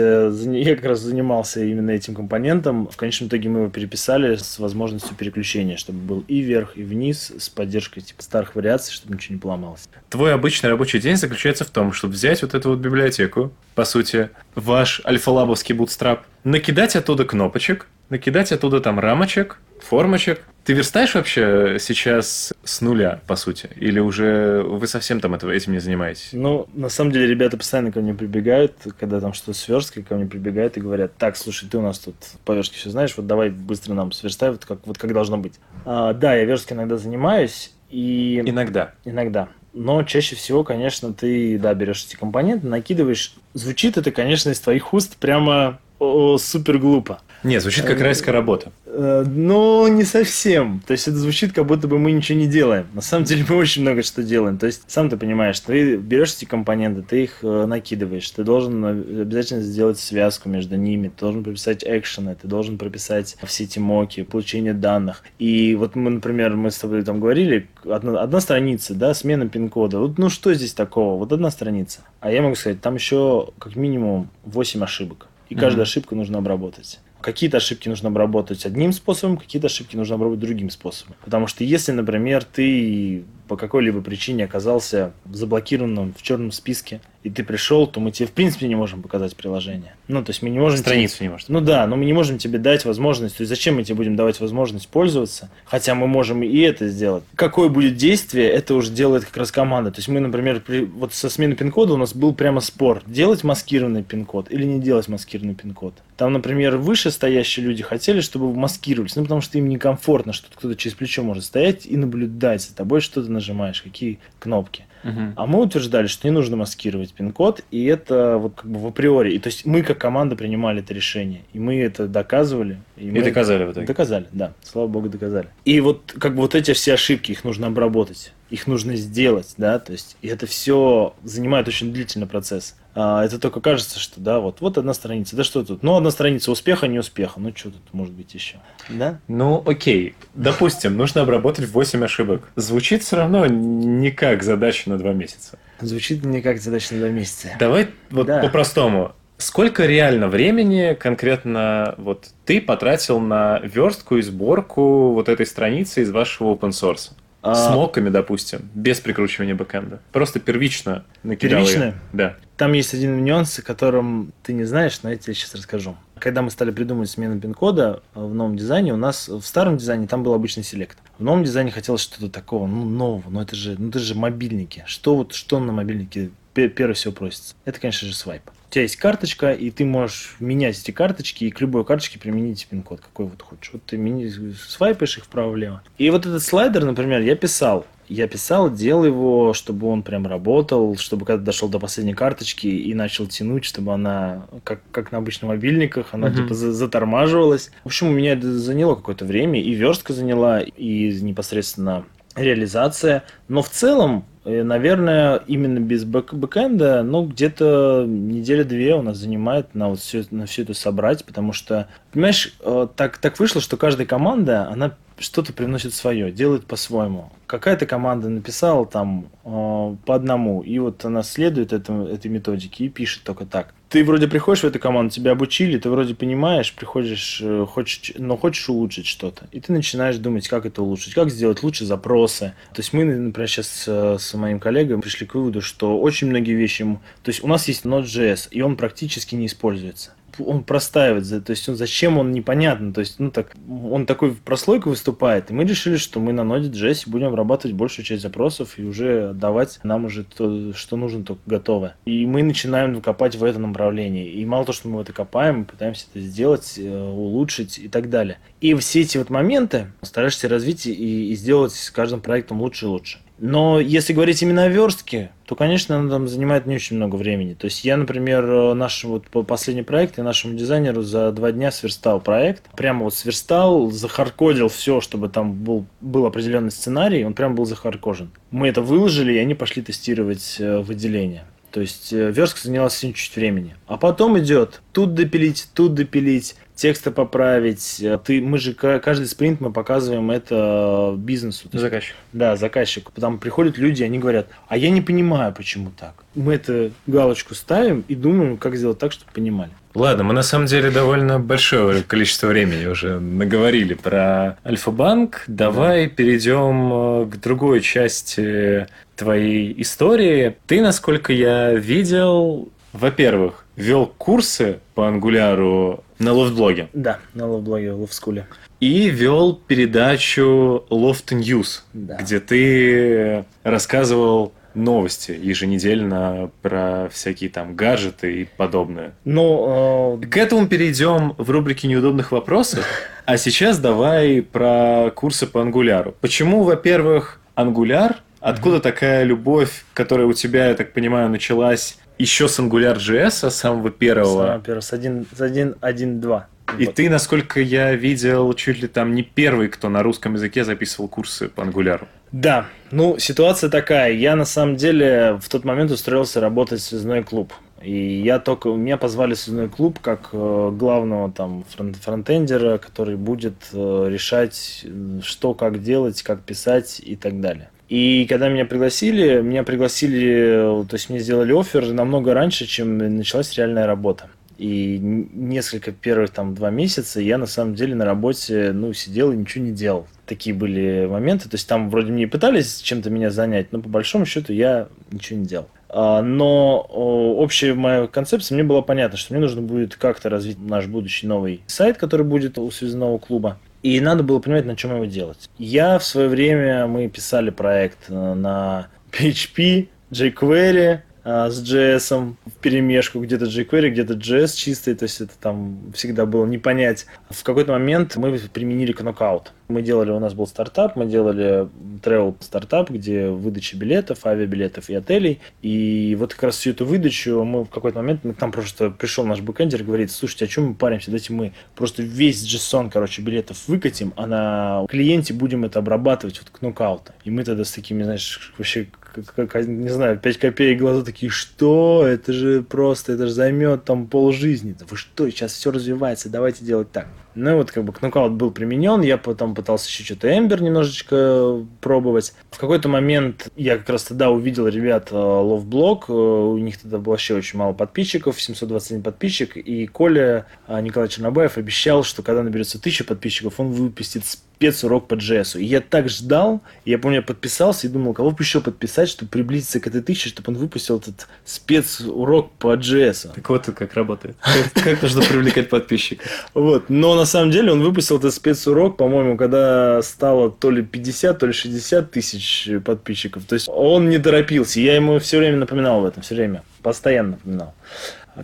я как раз занимался именно этим компонентом. В конечном итоге мы его переписали с возможностью переключения, чтобы был и вверх, и вниз, с поддержкой типа старых вариаций, чтобы ничего не поломалось. Твой обычный рабочий день заключается в том, чтобы взять вот эту вот библиотеку, по сути, ваш альфа-лабовский бутстрап, накидать оттуда кнопочек, накидать оттуда там рамочек, формочек. Ты верстаешь вообще сейчас с нуля, по сути? Или уже вы совсем там этого, этим не занимаетесь? Ну, на самом деле, ребята постоянно ко мне прибегают, когда там что-то с версткой, ко мне прибегают и говорят, так, слушай, ты у нас тут по верстке все знаешь, вот давай быстро нам сверстай, вот как, вот как должно быть. А, да, я версткой иногда занимаюсь, и... Иногда. Иногда. Но чаще всего, конечно, ты, да, берешь эти компоненты, накидываешь. Звучит это, конечно, из твоих уст прямо о, супер глупо. Нет, звучит как райская работа. Э, Но не совсем. То есть это звучит, как будто бы мы ничего не делаем. На самом деле мы очень много что делаем. То есть сам ты понимаешь, ты берешь эти компоненты, ты их э, накидываешь, ты должен э, обязательно сделать связку между ними, ты должен прописать экшены, ты должен прописать все эти моки, получение данных. И вот мы, например, мы с тобой там говорили, одна, одна страница, да, смена пин-кода. Вот, ну что здесь такого? Вот одна страница. А я могу сказать, там еще как минимум 8 ошибок. И каждую Мгм. ошибку нужно обработать. Какие-то ошибки нужно обработать одним способом, какие-то ошибки нужно обработать другим способом. Потому что если, например, ты по какой-либо причине оказался заблокированным в черном списке, и ты пришел, то мы тебе в принципе не можем показать приложение. Ну, то есть мы не можем... тебе- Страницу не может. Ну да, но мы не можем тебе дать возможность. То есть зачем мы тебе будем давать возможность пользоваться? Хотя мы можем и это сделать. Какое будет действие, это уже делает как раз команда. То есть мы, например, при- вот со сменой пин-кода у нас был прямо спор. Делать маскированный пин-код или не делать маскированный пин-код. Там, например, вышестоящие люди хотели, чтобы маскировались. Ну, потому что им некомфортно, что кто-то через плечо может стоять и наблюдать за тобой, что ты нажимаешь, какие кнопки. Мгм. А мы утверждали, что не нужно маскировать пин-код, и это вот как бы в априори. И то есть мы как команда принимали это решение, и мы это доказывали. И, И мы доказали в итоге. Доказали, да. Слава богу, доказали. И вот как бы вот эти все ошибки, их нужно обработать, их нужно сделать, да, то есть и это все занимает очень длительный процесс. А, это только кажется, что да, вот, вот одна страница, да что тут? Ну, одна страница успеха, не успеха, ну что тут может быть еще? Да? Ну, окей. Допустим, нужно обработать 8 ошибок. Звучит все равно не как задача на 2 месяца. Звучит не как задача на два месяца. Давай вот Да. по-простому. Сколько реально времени конкретно вот ты потратил на верстку и сборку вот этой страницы из вашего open source? А, С моками, допустим, без прикручивания бэкэнда. Просто первично накидал Первично? её. Да. Там есть один нюанс, о котором ты не знаешь, но я тебе сейчас расскажу. Когда мы стали придумывать смену пин-кода э, в новом дизайне, у нас в старом дизайне там был обычный селект. В новом дизайне хотелось что-то такого, ну, нового, но это же, ну, это же мобильники. Что вот, что на мобильнике пе- первое всего просится? Это, конечно же, свайп. У тебя есть карточка, и ты можешь менять эти карточки, и к любой карточке применить пин-код, какой вот хочешь. Вот ты мини- свайпаешь их вправо-влево. И вот этот слайдер, например, я писал. Я писал, делал его, чтобы он прям работал, чтобы когда дошел до последней карточки и начал тянуть, чтобы она, как, как на обычных мобильниках, она Мгм. типа за- затормаживалась. В общем, у меня это заняло какое-то время, и верстка заняла, и непосредственно реализация. Но в целом, э, наверное, именно без бэк бэкэнда, ну, где-то неделя-две у нас занимает на вот все, на все это собрать, потому что, понимаешь, э, так, так вышло, что каждая команда, она что-то привносит свое, делает по-своему. Какая-то команда написала там э, по одному, и вот она следует этому, этой методике и пишет только так. Ты вроде приходишь в эту команду, тебя обучили, ты вроде понимаешь, приходишь, э, хочешь, но хочешь улучшить что-то. И ты начинаешь думать, как это улучшить, как сделать лучше запросы. То есть мы, например, сейчас с, с моим коллегой пришли к выводу, что очень многие вещи... То есть у нас есть Node.js, и он практически не используется он простаивает, то есть он, зачем он непонятно, то есть ну так он такой прослойкой выступает, и мы решили, что мы на Node.js будем обрабатывать большую часть запросов и уже отдавать нам уже то, что нужно, только готовое. И мы начинаем копать в этом направлении. И мало того, что мы в это копаем, мы пытаемся это сделать, э, улучшить и так далее. И все эти вот моменты стараешься развить и, и сделать с каждым проектом лучше и лучше. Но если говорить именно о верстке, то, конечно, она там занимает не очень много времени. То есть я, например, наш вот последний проект, я нашему дизайнеру за два дня сверстал проект. Прямо вот сверстал, захаркодил все, чтобы там был, был определенный сценарий, он прям был захаркожен. Мы это выложили, и они пошли тестировать э, в отделение. То есть э, верстка заняла чуть-чуть времени. А потом идет тут допилить, тут допилить, тексты поправить. Э, ты, мы же каждый спринт мы показываем это бизнесу. Заказчик. Да, заказчик. Там приходят люди, они говорят, а я не понимаю, почему так. Мы эту галочку ставим и думаем, как сделать так, чтобы понимали. Ладно, мы на самом деле довольно большое количество времени уже наговорили про Альфа-банк. Давай да. перейдем э, к другой части твоей истории. Ты, насколько я видел, во-первых, вел курсы по ангуляру на лофтблоге. Да, на лофтблоге, в лофтскуле. И вел передачу Loft News, да. где ты рассказывал новости еженедельно про всякие там гаджеты и подобное. Ну, э... к этому перейдем в рубрике неудобных вопросов. А сейчас давай про курсы по ангуляру. Почему, во-первых, Angular? Откуда mm-hmm. такая любовь, которая у тебя, я так понимаю, началась еще с AngularJS, а самого первого. Самого первого, с 1.1.2. И вот. ты, насколько я видел, чуть ли там не первый, кто на русском языке записывал курсы по Angular. Да, ну ситуация такая. Я на самом деле в тот момент устроился работать в связной клуб. И я только меня позвали в связной клуб как э, главного там фронт, фронтендера, который будет э, решать, что как делать, как писать и так далее. И когда меня пригласили, меня пригласили, то есть мне сделали офер намного раньше, чем началась реальная работа. И несколько первых там два месяца я на самом деле на работе, ну, сидел и ничего не делал. Такие были моменты. То есть там вроде мне пытались чем-то меня занять, но по большому счету я ничего не делал. А, но общая моя концепция, мне было понятно, что мне нужно будет как-то развить наш будущий новый сайт, который будет у связного клуба. И надо было понимать, на чем его делать. Я в свое время, мы писали проект э, на PHP, jQuery, а, с JS в перемешку, где-то jQuery, где-то JS чистый, то есть это там всегда было не понять. В какой-то момент мы применили Knockout. Мы делали, у нас был стартап, мы делали travel стартап, где выдача билетов, авиабилетов и отелей. И вот как раз всю эту выдачу мы в какой-то момент, ну, там просто пришел наш бэкэндер и говорит, слушайте, о чем мы паримся, дайте мы просто весь JSON, короче, билетов выкатим, а на клиенте будем это обрабатывать вот нокаутом. И мы тогда с такими, знаешь, вообще как, не знаю, 5 копеек глаза такие, что? Это же просто, это же займет там пол жизни. Да вы что, сейчас все развивается, давайте делать так. Ну вот как бы кнокаут был применен, я потом пытался еще что-то Эмбер немножечко пробовать. В какой-то момент я как раз тогда увидел ребят Ловблог, э, у них тогда было вообще очень мало подписчиков, 721 подписчик, и Коля э, Николай Чернобаев обещал, что когда наберется 1000 подписчиков, он выпустит спецурок по JS. И я так ждал, я помню, я подписался и думал, кого бы еще подписать, чтобы приблизиться к этой тысяче, чтобы он выпустил этот спецурок по JS. Так вот как работает. Как нужно привлекать подписчиков. Вот, но на самом деле он выпустил этот спецурок, по-моему, когда стало то ли 50, то ли 60 тысяч подписчиков. То есть он не торопился. Я ему все время напоминал об этом, все время. Постоянно напоминал.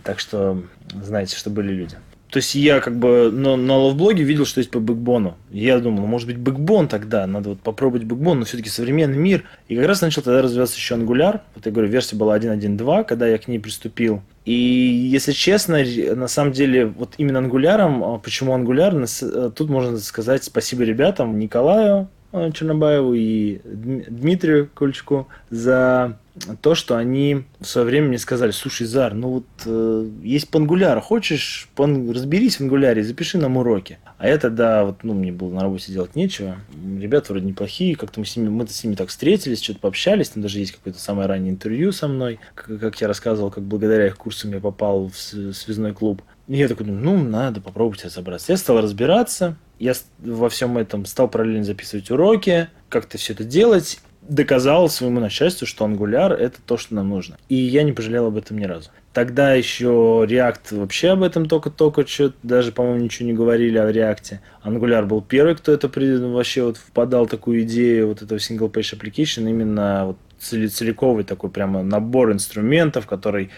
Так что знаете, что были люди. То есть я как бы на, на ловблоге видел, что есть по бэкбону. Я думал, ну, может быть, бэкбон тогда, надо вот попробовать бэкбон, но все-таки современный мир. И как раз начал тогда развиваться еще Angular. Вот я говорю, версия была 1.1.2, когда я к ней приступил. И если честно, на самом деле, вот именно ангуляром, а почему ангуляр, э, тут можно сказать спасибо ребятам, Николаю э, Чернобаеву и Дмитрию Кольчуку за то, что они в свое время мне сказали, слушай, Зар, ну вот э, есть пангуляр, хочешь, пан... разберись в ангуляре, запиши нам уроки. А я тогда, вот, ну, мне было на работе делать нечего. Ребята вроде неплохие, как-то мы с ними, мы с ними так встретились, что-то пообщались, там даже есть какое-то самое раннее интервью со мной, как, как я рассказывал, как благодаря их курсам я попал в связной клуб. И я такой ну, надо попробовать разобраться. Я стал разбираться, я во всем этом стал параллельно записывать уроки, как-то все это делать, доказал своему начальству, что Angular это то, что нам нужно. И я не пожалел об этом ни разу. Тогда еще React вообще об этом только-только что даже, по-моему, ничего не говорили о React. Angular был первый, кто это вообще вот впадал такую идею вот этого single page application, именно вот целиковый такой прямо набор инструментов, который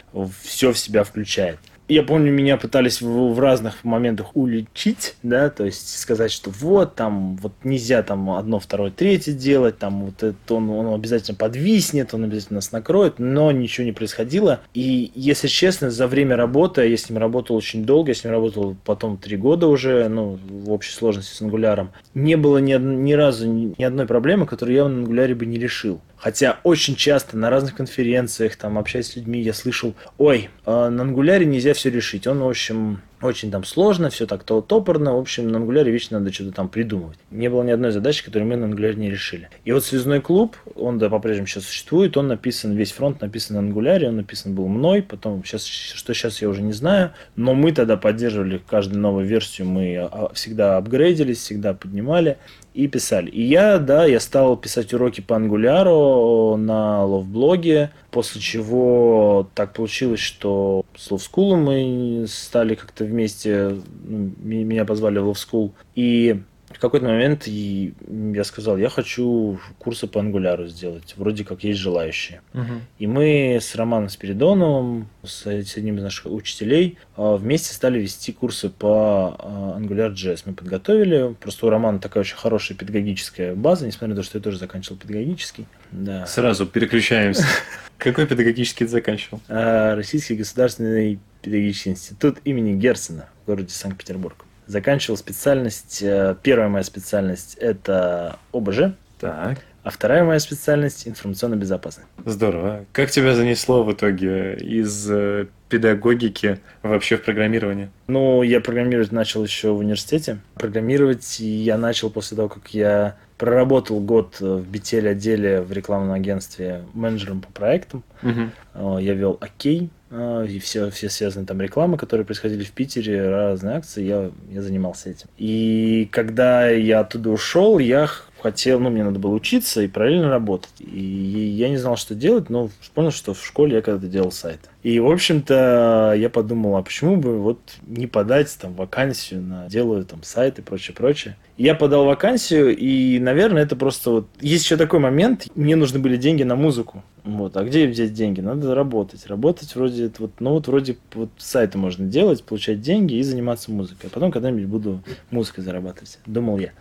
все в себя включает. Я помню, меня пытались в, в разных моментах уличить, да, то есть сказать, что вот там, вот нельзя там одно, второе, третье делать, там вот это он, он обязательно подвиснет, он обязательно нас накроет, но ничего не происходило. И, если честно, за время работы, я с ним работал очень долго, я с ним работал потом три года уже, ну, в общей сложности с ангуляром, не было ни, ни разу ни, ни одной проблемы, которую я на ангуляре бы не решил. Хотя очень часто на разных конференциях, там, общаясь с людьми, я слышал, ой, э, на ангуляре нельзя все решить. Он, в общем, очень там сложно, все так то топорно. В общем, на ангуляре вечно надо что-то там придумывать. Не было ни одной задачи, которую мы на ангуляре не решили. И вот связной клуб, он да, по-прежнему сейчас существует, он написан, весь фронт написан на ангуляре, он написан был мной, потом, сейчас, что сейчас я уже не знаю, но мы тогда поддерживали каждую новую версию, мы а, всегда апгрейдились, всегда поднимали и писали. И я, да, я стал писать уроки по ангуляру на ловблоге, после чего так получилось, что с Love School мы стали как-то вместе, ну, меня позвали в Love School, и в какой-то момент я сказал, я хочу курсы по ангуляру сделать. Вроде как есть желающие. Угу. И мы с Романом Спиридоновым, с, с одним из наших учителей, а, вместе стали вести курсы по Angular JS. Мы подготовили. Просто у Романа такая очень хорошая педагогическая база, несмотря на то, что я тоже заканчивал педагогический. Да. Сразу переключаемся. Какой педагогический ты заканчивал? А, Российский государственный педагогический институт имени Герцена в городе Санкт-Петербург заканчивал специальность, э, первая моя специальность это ОБЖ. Так. А вторая моя специальность – информационная безопасность. Здорово. Как тебя занесло в итоге из э, педагогики вообще в программирование? Ну, я программировать начал еще в университете. Программировать я начал после того, как я проработал год в BTL отделе в рекламном агентстве менеджером по проектам. Угу. Я вел Окей, и все, все связанные там рекламы, которые происходили в Питере, разные акции, я, я занимался этим. И когда я оттуда ушел, я хотел, ну, мне надо было учиться и параллельно работать. И я не знал, что делать, но понял, что в школе я когда-то делал сайт. И, в общем-то, я подумал, а почему бы вот не подать там вакансию на делаю там сайт и прочее, прочее. Я подал вакансию, и, наверное, это просто вот... Есть еще такой момент, мне нужны были деньги на музыку. Вот, а где взять деньги? Надо работать. Работать вроде, вот, ну вот вроде вот сайты можно делать, получать деньги и заниматься музыкой. А потом когда-нибудь буду музыкой зарабатывать. Думал я.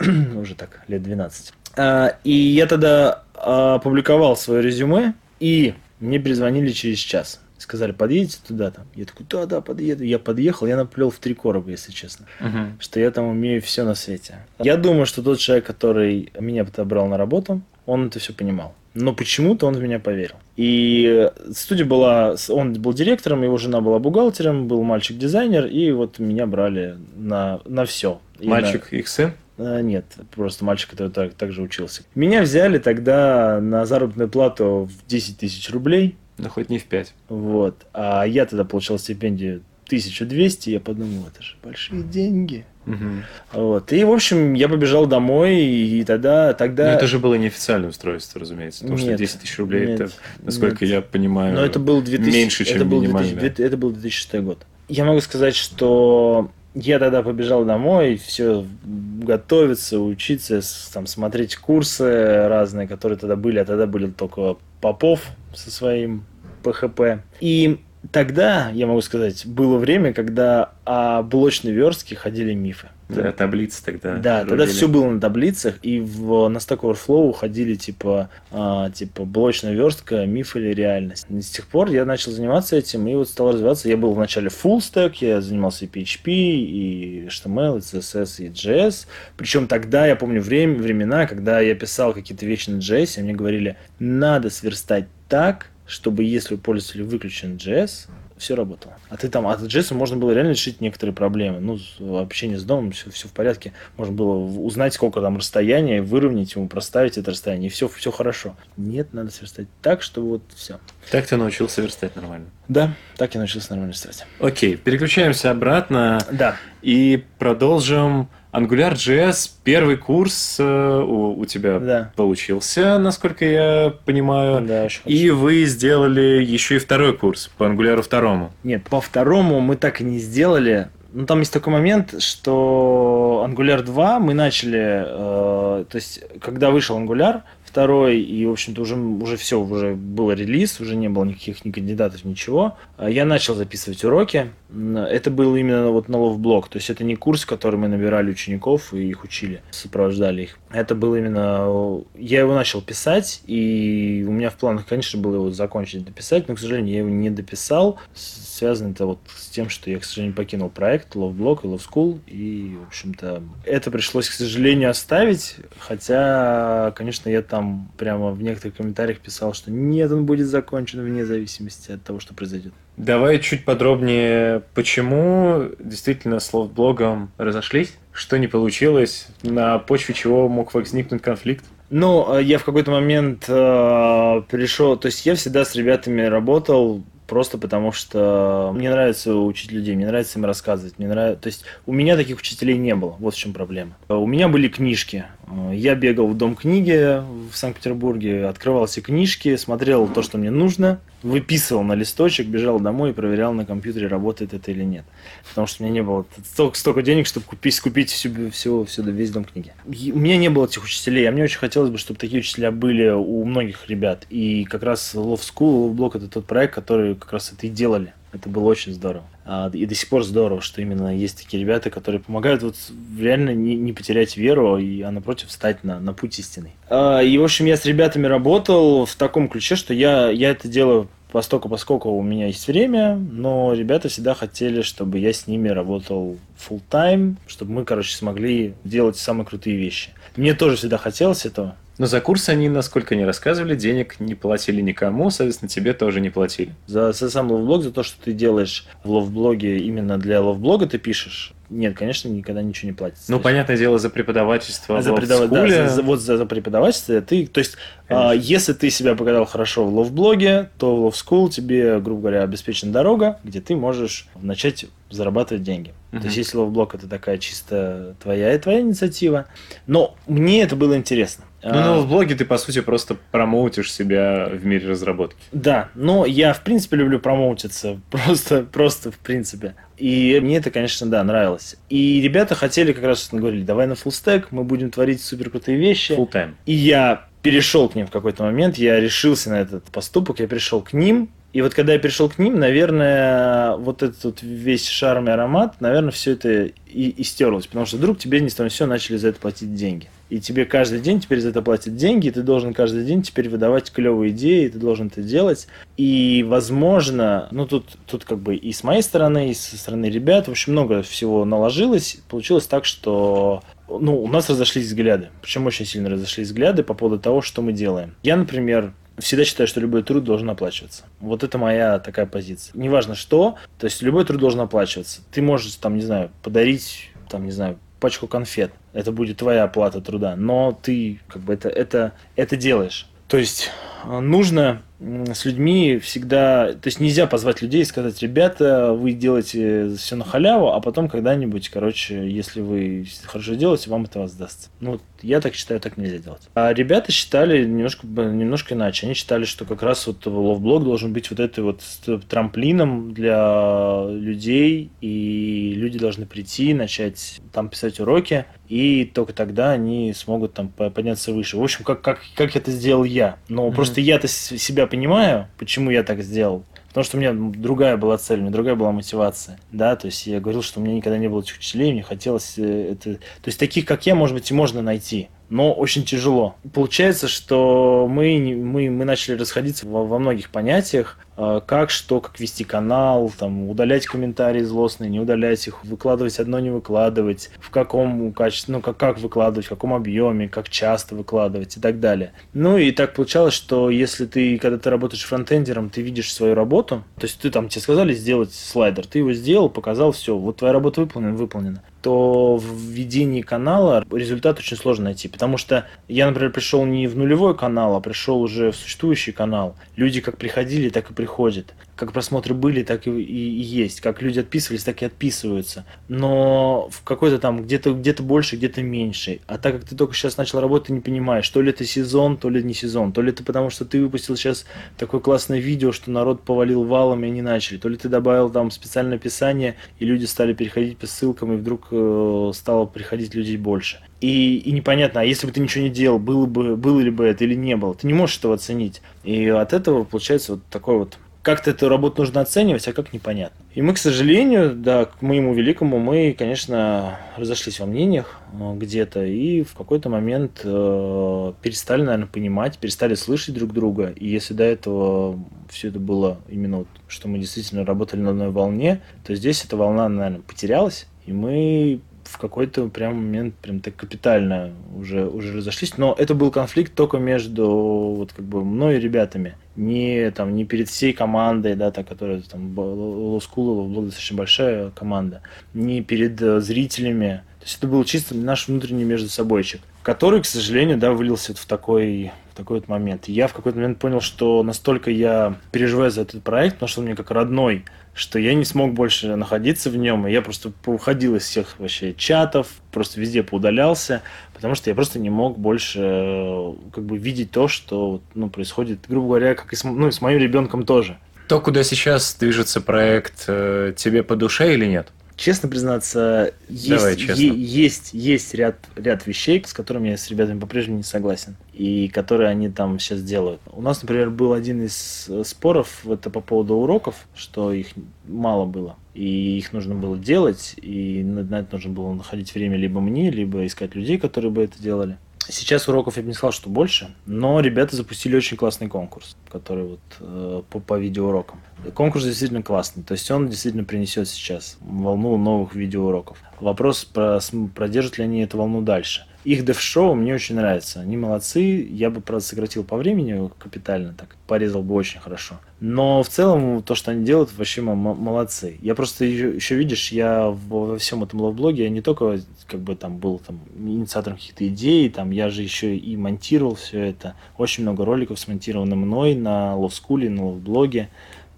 Уже так, лет 12. А, и я тогда опубликовал свое резюме, и мне перезвонили через час. Сказали, подъедете туда там. Я такой, да, да, подъеду. Я подъехал, я наплел в три короба, если честно. Uh-huh. Что я там умею все на свете. Я думаю, что тот человек, который меня отобрал на работу, он это все понимал но почему-то он в меня поверил. И студия была, он был директором, его жена была бухгалтером, был мальчик-дизайнер, и вот меня брали на, на все. Мальчик на... их сын? А, нет, просто мальчик, который так, так же учился. Меня взяли тогда на заработную плату в 10 тысяч рублей. Да хоть не в 5. Вот. А я тогда получал стипендию 1200, я подумал, это же большие деньги. Угу. Вот. И, в общем, я побежал домой, и тогда... тогда... Но это же было неофициальное устройство, разумеется. Потому нет, что 10 тысяч рублей, нет, это, насколько нет. я понимаю, Но это был 2000... меньше, чем это был минимально. 2000... Это был 2006 год. Я могу сказать, что я тогда побежал домой, все готовиться, учиться, там, смотреть курсы разные, которые тогда были, а тогда были только Попов со своим ПХП. И тогда, я могу сказать, было время, когда о блочной верстке ходили мифы. Да, таблицы тогда. Да, рубили. тогда все было на таблицах, и в, на Stack Overflow ходили типа, а, типа блочная верстка, миф или реальность. И с тех пор я начал заниматься этим, и вот стал развиваться. Я был вначале full stack, я занимался и PHP, и HTML, и CSS, и JS. Причем тогда, я помню время, времена, когда я писал какие-то вещи на JS, и мне говорили, надо сверстать так, чтобы если у пользователя выключен JS, все работало. А ты там, от JS можно было реально решить некоторые проблемы. Ну, общение с домом, все, все в порядке. Можно было узнать, сколько там расстояния, выровнять ему, проставить это расстояние, и все, все хорошо. Нет, надо сверстать так, чтобы вот все. Так ты научился верстать нормально? Да, так я научился нормально верстать. Окей, переключаемся обратно. Да. И продолжим AngularJS, первый курс э, у, у тебя да. получился, насколько я понимаю. Да, И вы сделали еще и второй курс по Angular второму. Нет, по второму мы так и не сделали. Ну, там есть такой момент, что Angular 2 мы начали, э, то есть, когда вышел Angular, второй, и, в общем-то, уже, уже все, уже был релиз, уже не было никаких ни кандидатов, ничего. А я начал записывать уроки. Это был именно вот на ловблог, то есть это не курс, который мы набирали учеников и их учили, сопровождали их. Это был именно... Я его начал писать, и у меня в планах, конечно, было его закончить дописать, но, к сожалению, я его не дописал. Связано это вот с тем, что я, к сожалению, покинул проект LoftBlog и LoftSchool, и, в общем-то, это пришлось, к сожалению, оставить, хотя, конечно, я там прямо в некоторых комментариях писал, что нет, он будет закончен вне зависимости от того, что произойдет. Давай чуть подробнее, почему действительно с LoftBlog ом разошлись? Что не получилось? На почве чего мог возникнуть конфликт? Ну, э, я в какой-то момент э, перешел, то есть я всегда с ребятами работал просто потому что мне нравится учить людей, мне нравится им рассказывать, мне нравится, то есть у меня таких учителей не было, вот в чем проблема. У меня были книжки, я бегал в дом книги в Санкт-Петербурге, открывал все книжки, смотрел то, что мне нужно, выписывал на листочек, бежал домой и проверял на компьютере, работает это или нет. Потому что у меня не было столько, столько денег, чтобы купить, купить всю, всю, всю, весь дом книги. У меня не было этих учителей, а мне очень хотелось бы, чтобы такие учителя были у многих ребят. И как раз Love School, Love Block это тот проект, который как раз это и делали. Это было очень здорово. А, и до сих пор здорово, что именно есть такие ребята, которые помогают вот реально не, не потерять веру, и, а напротив встать на, на путь истинный. А, и, в общем, я с ребятами работал в таком ключе, что я, я это делаю постоку, поскольку у меня есть время, но ребята всегда хотели, чтобы я с ними работал full time, чтобы мы, короче, смогли делать самые крутые вещи. Мне тоже всегда хотелось этого, но за курс они, насколько не рассказывали, денег не платили никому, соответственно, тебе тоже не платили. За, за сам ловблог, за то, что ты делаешь в ловблоге именно для ловблога ты пишешь, нет, конечно, никогда ничего не платится. Ну, понятное дело, за преподавательство за преподав... да, за, за, вот за, за преподавательство ты... То есть, а, если ты себя показал хорошо в ловблоге, то в School тебе, грубо говоря, обеспечена дорога, где ты можешь начать зарабатывать деньги. Uh-huh. То есть, если ловблог это такая чисто твоя и твоя инициатива. Но мне это было интересно. Ну, а, в блоге ты, по сути, просто промоутишь себя в мире разработки. Да, но я, в принципе, люблю промоутиться. Просто, просто в принципе. И мне это, конечно, да, нравилось. И ребята хотели как раз говорили, давай на stack, мы будем творить супер крутые вещи. Full time. И я перешел к ним в какой-то момент, я решился на этот поступок, я пришел к ним, и вот когда я пришел к ним, наверное, вот этот вот весь шарм и аромат, наверное, все это и, и стерлось. Потому что вдруг тебе не с все начали за это платить деньги. И тебе каждый день теперь за это платят деньги, и ты должен каждый день теперь выдавать клевые идеи, и ты должен это делать. И, возможно, ну тут, тут как бы и с моей стороны, и со стороны ребят, в общем, много всего наложилось. Получилось так, что ну, у нас разошлись взгляды. Причем очень сильно разошлись взгляды по поводу того, что мы делаем. Я, например, всегда считаю, что любой труд должен оплачиваться. Вот это моя такая позиция. Неважно что, то есть любой труд должен оплачиваться. Ты можешь, там, не знаю, подарить, там, не знаю, пачку конфет. Это будет твоя оплата труда. Но ты, как бы, это, это, это делаешь. То есть нужно с людьми всегда... То есть нельзя позвать людей и сказать, ребята, вы делаете все на халяву, а потом когда-нибудь, короче, если вы хорошо делаете, вам это воздастся. Ну, я так считаю, так нельзя делать. А ребята считали немножко, немножко иначе. Они считали, что как раз вот ловблог должен быть вот этой вот трамплином для людей, и люди должны прийти, начать там писать уроки, и только тогда они смогут там подняться выше. В общем, как, как, как это сделал я. Но mm-hmm. просто я-то себя понимаю, почему я так сделал. Потому что у меня другая была цель, у меня другая была мотивация. Да, то есть я говорил, что у меня никогда не было этих учителей, мне хотелось э, это... То есть таких, как я, может быть, и можно найти но очень тяжело. Получается, что мы, мы, мы начали расходиться во, во многих понятиях, как, что, как вести канал, там, удалять комментарии злостные, не удалять их, выкладывать одно, не выкладывать, в каком качестве, ну, как, как выкладывать, в каком объеме, как часто выкладывать и так далее. Ну, и так получалось, что если ты, когда ты работаешь фронтендером, ты видишь свою работу, то есть ты там, тебе сказали сделать слайдер, ты его сделал, показал, все, вот твоя работа выполнена, выполнена то в ведении канала результат очень сложно найти. Потому что я, например, пришел не в нулевой канал, а пришел уже в существующий канал. Люди как приходили, так и приходят. Как просмотры были, так и, и, и есть. Как люди отписывались, так и отписываются. Но в какой-то там где-то где больше, где-то меньше. А так как ты только сейчас начал работать, ты не понимаешь, то ли это сезон, то ли не сезон. То ли это потому, что ты выпустил сейчас такое классное видео, что народ повалил валом, и они начали. То ли ты добавил там специальное описание, и люди стали переходить по ссылкам, и вдруг э, стало приходить людей больше. И, и непонятно, а если бы ты ничего не делал, было бы, было ли бы это или не было. Ты не можешь этого оценить. И от этого получается вот такой вот как-то эту работу нужно оценивать, а как непонятно. И мы, к сожалению, да, к моему великому, мы, конечно, разошлись во мнениях э, где-то, и в какой-то момент э, перестали, наверное, понимать, перестали слышать друг друга. И если до этого все это было именно вот, что мы действительно работали на одной волне, то здесь эта волна, наверное, потерялась, и мы в какой-то прям момент прям так капитально уже, уже разошлись. Но это был конфликт только между вот как бы мной и ребятами. Не, там, не перед всей командой, да, так, которая там School, была достаточно большая команда, не перед э, зрителями. То есть это был чисто наш внутренний между собойчик, который, к сожалению, да, вылился в такой такой вот момент. я в какой-то момент понял, что настолько я переживаю за этот проект, потому что он мне как родной, что я не смог больше находиться в нем, и я просто уходил из всех вообще чатов, просто везде поудалялся, потому что я просто не мог больше э, как бы видеть то, что ну, происходит, грубо говоря, как и с, ну, с моим ребенком тоже. То, куда сейчас движется проект, э, тебе по душе или нет? Честно признаться, есть, честно. Е- есть, есть ряд, ряд вещей, с которыми я с ребятами по-прежнему не согласен, и которые они там сейчас делают. У нас, например, был один из э, споров, это по поводу уроков, что их мало было, и их нужно было делать, и на это нужно было находить время либо мне, либо искать людей, которые бы это делали. Сейчас уроков я бы не сказал, что больше, но ребята запустили очень классный конкурс, который вот э, по, по видеоурокам. Конкурс действительно классный, то есть он действительно принесет сейчас волну новых видеоуроков. Вопрос, про, продержат ли они эту волну дальше. Их дев-шоу мне очень нравится. Они молодцы. Я бы, правда, сократил по времени капитально, так порезал бы очень хорошо. Но в целом то, что они делают, вообще молодцы. Я просто еще, видишь, я во всем этом ловблоге я не только как бы там был там инициатором каких-то идей, там я же еще и монтировал все это. Очень много роликов смонтировано мной на ловскуле, на ловблоге.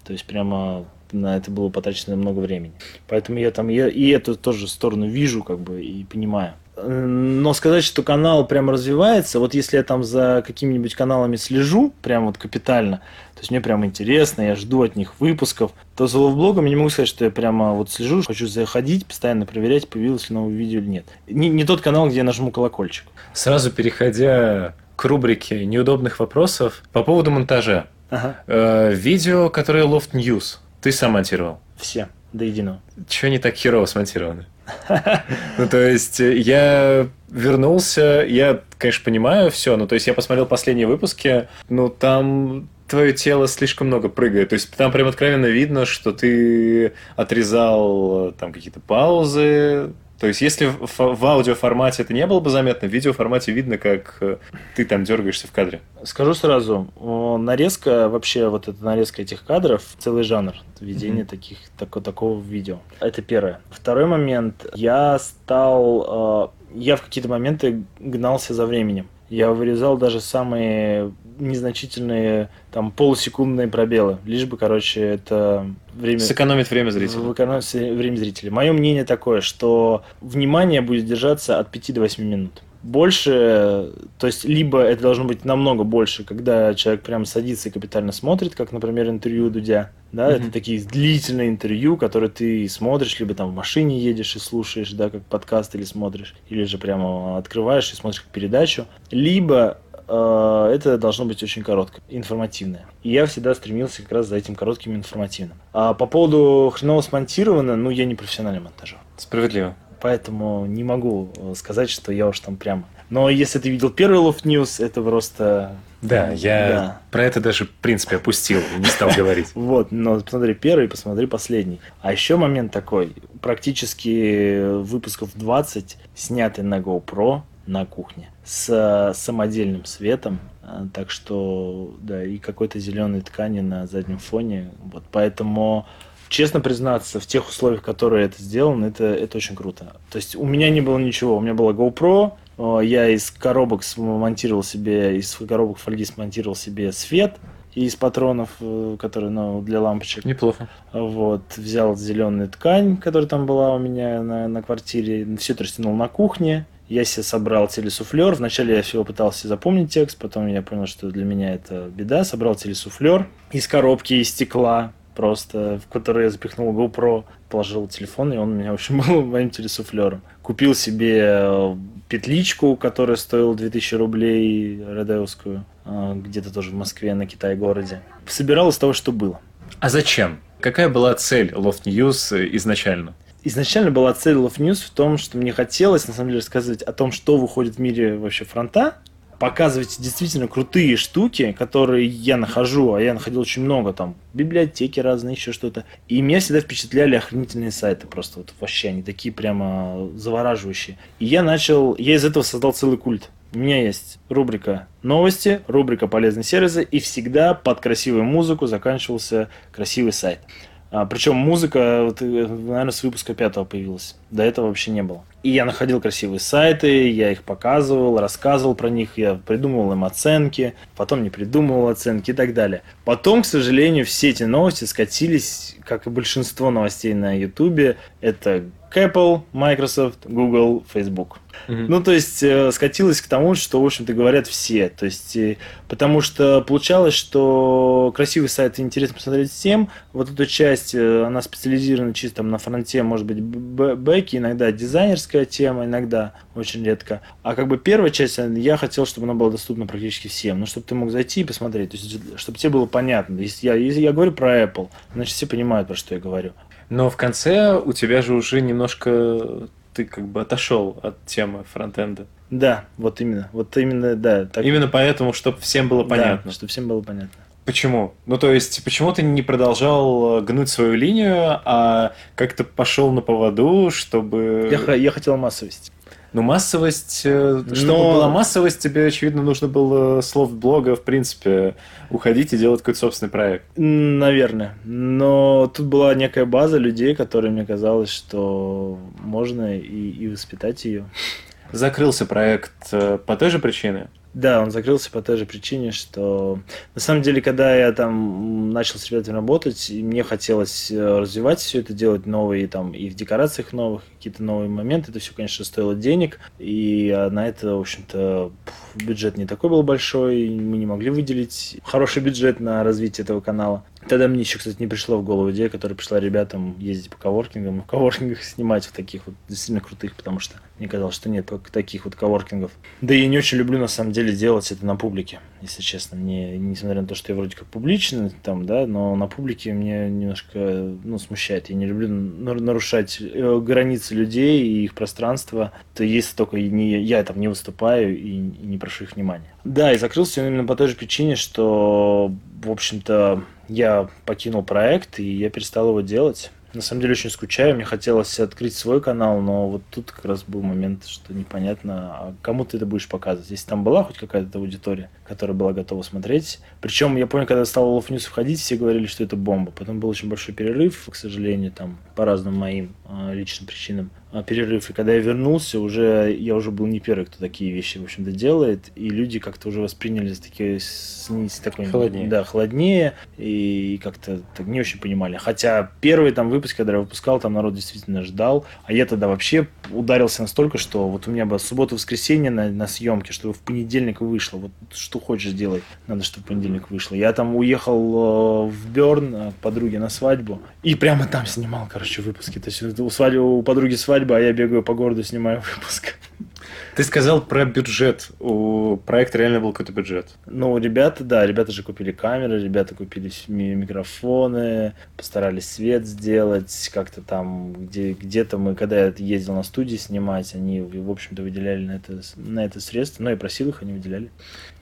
То есть прямо на это было потрачено много времени. Поэтому я там я, и эту тоже сторону вижу, как бы, и понимаю. Но сказать, что канал прям развивается, вот если я там за какими-нибудь каналами слежу, прям вот капитально, то есть мне прям интересно, я жду от них выпусков, то за ловблогом я не могу сказать, что я прямо вот слежу, хочу заходить, постоянно проверять, появилось ли новое видео или нет. Не, не тот канал, где я нажму колокольчик. Сразу переходя к рубрике неудобных вопросов по поводу монтажа. Ага. Э, видео, которое Loft News, ты сам монтировал? Все, до единого. Чего не так херово смонтировано? Ну, то есть, э, я вернулся, я, конечно, понимаю все, но то есть я посмотрел последние выпуски, ну, там твое тело слишком много прыгает. То есть там прям откровенно видно, что ты отрезал э, там какие-то паузы, то есть, если в, в аудиоформате это не было бы заметно, в видеоформате видно, как э, ты там дергаешься в кадре. Скажу сразу, нарезка, вообще вот эта нарезка этих кадров, целый жанр ведения mm-hmm. таких, так, такого видео. Это первое. Второй момент, я стал, э, я в какие-то моменты гнался за временем. Я вырезал даже самые незначительные там полусекундные пробелы, лишь бы, короче, это время... Сэкономить время зрителя. Сэкономить время зрителя. Мое мнение такое, что внимание будет держаться от 5 до 8 минут больше, то есть либо это должно быть намного больше, когда человек прям садится и капитально смотрит, как, например, интервью Дудя, да, mm-hmm. это такие длительные интервью, которые ты смотришь, либо там в машине едешь и слушаешь, да, как подкаст или смотришь, или же прямо открываешь и смотришь как передачу, либо это должно быть очень короткое, информативное. И я всегда стремился как раз за этим коротким информативным. А по поводу хреново смонтировано, ну, я не профессиональный монтажер. Справедливо поэтому не могу э, сказать, что я уж там прям. Но если ты видел первый Love News, это просто... Да, я да. про это даже, в принципе, опустил и не стал говорить. Вот, но посмотри первый, посмотри последний. А еще момент такой. Практически выпусков 20 сняты на GoPro на кухне с самодельным светом, а, так что, да, и какой-то зеленой ткани на заднем фоне. Вот поэтому честно признаться, в тех условиях, которые это сделано, это, это очень круто. То есть у меня не было ничего, у меня была GoPro, я из коробок смонтировал себе, из коробок фольги смонтировал себе свет, из патронов, э, которые, ну, для лампочек. Неплохо. Вот, взял зеленую ткань, которая там была у меня на, на квартире, все это растянул на кухне. Я себе собрал телесуфлер. Вначале я всего пытался запомнить текст, потом я понял, что для меня это беда. Собрал телесуфлер из коробки из стекла, просто, в который я запихнул GoPro, положил телефон, и он у меня, в общем, был моим телесуфлером. Купил себе э, петличку, которая стоила 2000 рублей, Родеовскую, э, где-то тоже в Москве, на Китай-городе. Собирал из того, что было. А зачем? Какая была цель Loft News изначально? Изначально была цель Love News в том, что мне хотелось, на самом деле, рассказывать о том, что выходит в мире вообще фронта, показывать действительно крутые штуки, которые я нахожу, а я находил очень много там, библиотеки разные, еще что-то. И меня всегда впечатляли охранительные сайты просто, вот вообще они такие прямо завораживающие. И я начал, я из этого создал целый культ. У меня есть рубрика новости, рубрика полезные сервисы, и всегда под красивую музыку заканчивался красивый сайт. А, причем музыка, вот, э, наверное, с выпуска пятого появилась. До этого вообще не было. И я находил красивые сайты, я их показывал, рассказывал про них, я придумывал им оценки, потом не придумывал оценки и так далее. Потом, к сожалению, все эти новости скатились, как и большинство новостей на Ютубе, это Apple, Microsoft, Google, Facebook. Mm-hmm. Ну, то есть, э, скатилось к тому, что, в общем-то, говорят все. То есть, э, потому что получалось, что красивый сайт интересно посмотреть всем. Вот эту часть, э, она специализирована чисто на фронте, может быть, бэки, иногда дизайнерская тема, иногда очень редко. А как бы первая часть, э, я хотел, чтобы она была доступна практически всем. Ну, чтобы ты мог зайти и посмотреть. То есть, чтобы тебе было понятно. Если я, если я говорю про Apple, значит, все понимают, про что я говорю. Но в конце у тебя же уже немножко ты как бы отошел от темы фронтенда. Да, вот именно. Вот именно, да. Так... Именно поэтому, чтобы всем было понятно. Да, чтобы всем было понятно. Почему? Ну, то есть, почему ты не продолжал гнуть свою линию, а как-то пошел на поводу, чтобы... Я, я хотел массовость. Ну, массовость, э, чтобы Но... была массовость, тебе, очевидно, нужно было слов блога, в принципе, уходить и делать какой-то собственный проект. Наверное. Но тут была некая база людей, которые мне казалось, что можно и, и воспитать ее. Закрылся проект э, по той же причине? Да, он закрылся по той же причине, что на самом деле, когда я там начал с ребятами работать, мне хотелось э, развивать все это, делать новые там и в декорациях новых, какие-то новые моменты, это все, конечно, стоило денег, и а, на это, в общем-то, бюджет не такой был большой, мы не могли выделить хороший бюджет на развитие этого канала. Тогда мне еще, кстати, не пришло в голову идея, которая пришла ребятам ездить по коворкингам, в коворкингах снимать в таких вот действительно крутых, потому что мне казалось, что нет таких вот коворкингов. Да и не очень люблю, на самом деле, делать это на публике, если честно. Мне, несмотря на то, что я вроде как публичный там, да, но на публике мне немножко, ну, смущает. Я не люблю нарушать э, границы людей и их пространство. То если только не, я там не выступаю и не прошу их внимания. Да, и закрылся именно по той же причине, что, в общем-то, я покинул проект, и я перестал его делать. На самом деле очень скучаю, мне хотелось открыть свой канал, но вот тут как раз был момент, что непонятно, а кому ты это будешь показывать. Если там была хоть какая-то аудитория, которая была готова смотреть. Причем я помню, когда стал Love News входить, все говорили, что это бомба. Потом был очень большой перерыв, к сожалению, там по разным моим э, личным причинам. А, перерыв. И когда я вернулся, уже я уже был не первый, кто такие вещи, в общем-то, делает. И люди как-то уже восприняли такие с, с такой... Холоднее. Да, холоднее. И как-то так не очень понимали. Хотя первый там выпуск, когда я выпускал, там народ действительно ждал. А я тогда вообще ударился настолько, что вот у меня было суббота-воскресенье на, на съемке, чтобы в понедельник вышло. Вот что хочешь делай, надо, чтобы в понедельник вышло. Я там уехал э, в Берн э, к подруге на свадьбу. И прямо там снимал, короче, выпуски. То есть у, свадьбы, у подруги свадьба свадьба, а я бегаю по городу, снимаю выпуск. Ты сказал про бюджет. У проекта реально был какой-то бюджет. Ну, ребята, да, ребята же купили камеры, ребята купили микрофоны, постарались свет сделать, как-то там, где, где-то мы, когда я ездил на студии снимать, они, в общем-то, выделяли на это, на это средства, но ну, я просил их, они выделяли.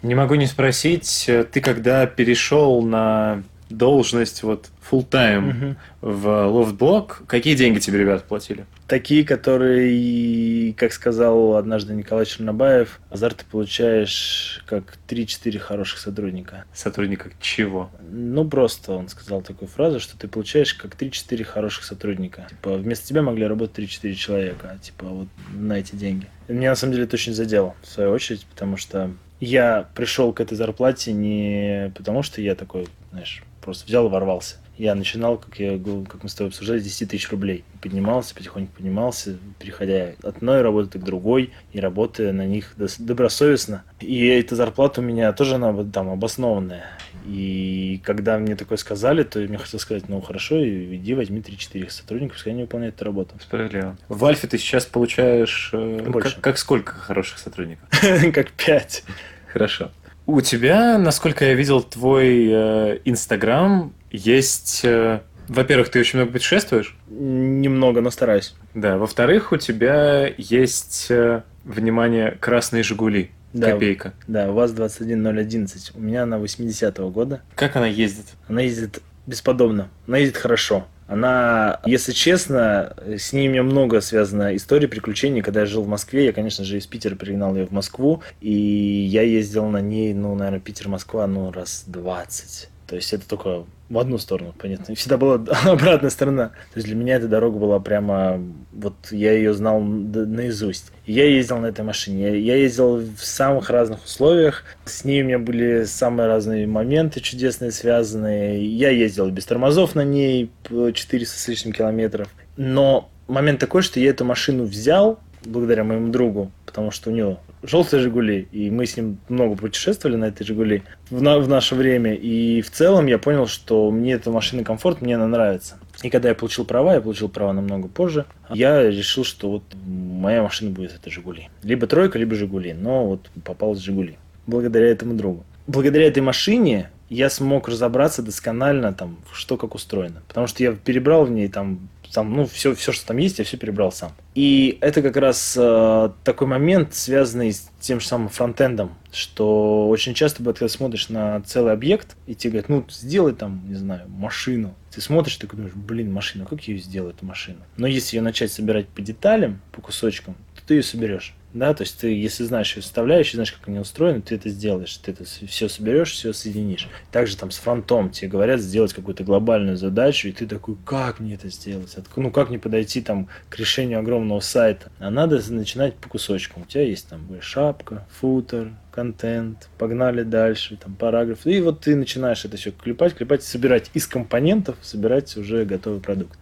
Не могу не спросить, ты когда перешел на должность вот full time угу. в LoftBlog, какие деньги тебе ребята платили? Такие, которые, как сказал однажды Николай Чернобаев, Зар, ты получаешь как 3-4 хороших сотрудника. Сотрудника чего? Ну, просто он сказал такую фразу, что ты получаешь как 3-4 хороших сотрудника. Типа, вместо тебя могли работать 3-4 человека, типа, вот на эти деньги. И меня, на самом деле, это очень задело, в свою очередь, потому что Я пришел к этой зарплате не потому, что я такой, знаешь, просто взял и ворвался. Я начинал, как, я, как мы с тобой обсуждали, с 10 тысяч рублей. Поднимался, потихоньку поднимался, переходя от одной работы к другой и работая на них добросовестно. И эта зарплата у меня тоже она там обоснованная. И когда мне такое сказали, то мне хотелось сказать, ну хорошо, иди возьми 3-4 сотрудников, пускай они выполняют эту работу. Справедливо. В Альфе ты сейчас получаешь... Э, Больше. Как, как сколько хороших сотрудников? Как 5. Хорошо. У тебя, насколько я видел, твой э, Инстаграм есть... Э, во-первых, ты очень много путешествуешь? Немного, но стараюсь. Да. Во-вторых, у тебя есть, э, внимание, красные «Жигули». Да, Копейка. Да, УАЗ-21011. У меня она 80-го года. Как она ездит? Она ездит бесподобно. Она ездит хорошо. Она, если честно, с ней у меня много связано историй, приключений. Когда я жил в Москве, я, конечно же, из Питера перегнал ее в Москву, и я ездил на ней, ну, наверное, Питер-Москва, ну, раз 20. То есть это только в одну сторону, понятно. И всегда была обратная сторона. То есть для меня эта дорога была прямо... Вот я ее знал наизусть. Я ездил на этой машине. Я ездил в самых разных условиях. С ней у меня были самые разные моменты чудесные, связанные. Я ездил без тормозов на ней 400 с лишним километров. Но момент такой, что я эту машину взял благодаря моему другу, потому что у него желтые «Жигули», и мы с ним много путешествовали на этой «Жигули» в, на, в наше время, и в целом я понял, что мне эта машина комфорт, мне она нравится. И когда я получил права, я получил права намного позже, я решил, что вот моя машина будет это «Жигули». Либо «тройка», либо «Жигули», но вот попалась «Жигули» благодаря этому другу. Благодаря этой машине я смог разобраться досконально, там, что как устроено. Потому что я перебрал в ней там там, ну, все, все, что там есть, я все перебрал сам. И это как раз э, такой момент, связанный с тем же самым фронтендом, что очень часто бывает, когда смотришь на целый объект, и тебе говорят, ну, сделай там, не знаю, машину. Ты смотришь, ты думаешь, блин, машина, как ее сделаю, эту машину? Но если ее начать собирать по деталям, по кусочкам, то ты ее соберешь. Да, то есть ты, если знаешь ее составляющие, знаешь, как они устроены, ты это сделаешь, ты это все соберешь, все соединишь. Также там с фронтом тебе говорят сделать какую-то глобальную задачу, и ты такой, как мне это сделать? Ну, как мне подойти там к решению огромного сайта? А надо начинать по кусочкам. У тебя есть там шапка, футер, контент, погнали дальше, там параграф. И вот ты начинаешь это все клепать, клепать, собирать из компонентов, собирать уже готовый продукт.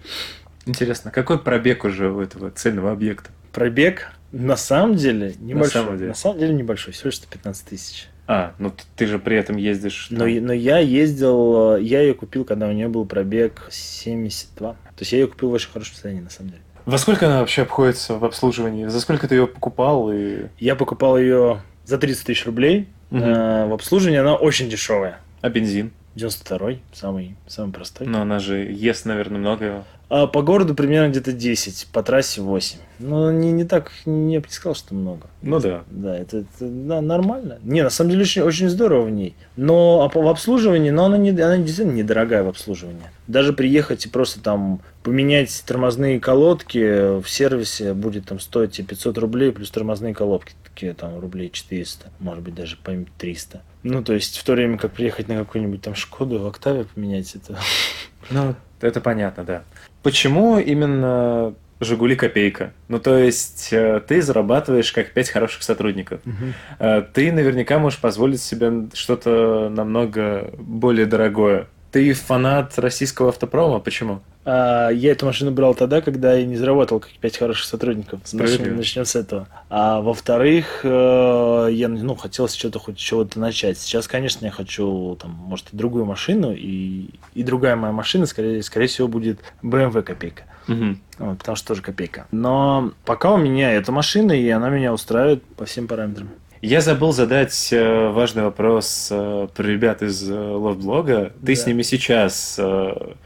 Интересно, какой пробег уже у этого цельного объекта? Пробег на самом деле небольшой. На самом деле, на самом деле небольшой, всего лишь 115 тысяч. А, ну ты же при этом ездишь. Но, но я ездил, я ее купил, когда у нее был пробег 72. То есть я ее купил в очень хорошем состоянии, на самом деле. Во сколько она вообще обходится в обслуживании? За сколько ты ее покупал? И... Я покупал ее за 30 тысяч рублей. Угу. в обслуживании она очень дешевая. А бензин? 92-й, самый, самый простой. Но она же ест, наверное, много а по городу примерно где-то 10, по трассе 8. Ну, не, не так, не, я бы не сказал, что много. Ну да. Да, это, это да, нормально. Не, на самом деле очень, очень здорово в ней. Но а в обслуживании, но она, не, она действительно недорогая в обслуживании. Даже приехать и просто там поменять тормозные колодки в сервисе будет там стоить тебе 500 рублей плюс тормозные колодки такие там рублей 400, может быть даже по 300. Ну, то есть в то время как приехать на какую-нибудь там Шкоду, в Октаве поменять это... Ну, это понятно, да. Почему именно Жигули копейка. Ну, то есть э, ты зарабатываешь как пять хороших сотрудников. Угу. Ты наверняка можешь позволить себе что-то намного более дорогое. Ты фанат российского автопрома, почему? А, я эту машину брал тогда, когда я не заработал как пять хороших сотрудников. Начнем, начнем с этого. А во-вторых, э, я ну, хотел с чего-то хоть чего-то начать. Сейчас, конечно, я хочу, там, может, и другую машину, и, и другая моя машина, скорее, скорее всего, будет BMW копейка. Угу. Вот, потому что тоже копейка. Но пока у меня эта машина, и она меня устраивает по всем параметрам. Я забыл задать э, важный вопрос э, про ребят из э, лофт-блога. Ты да. с ними сейчас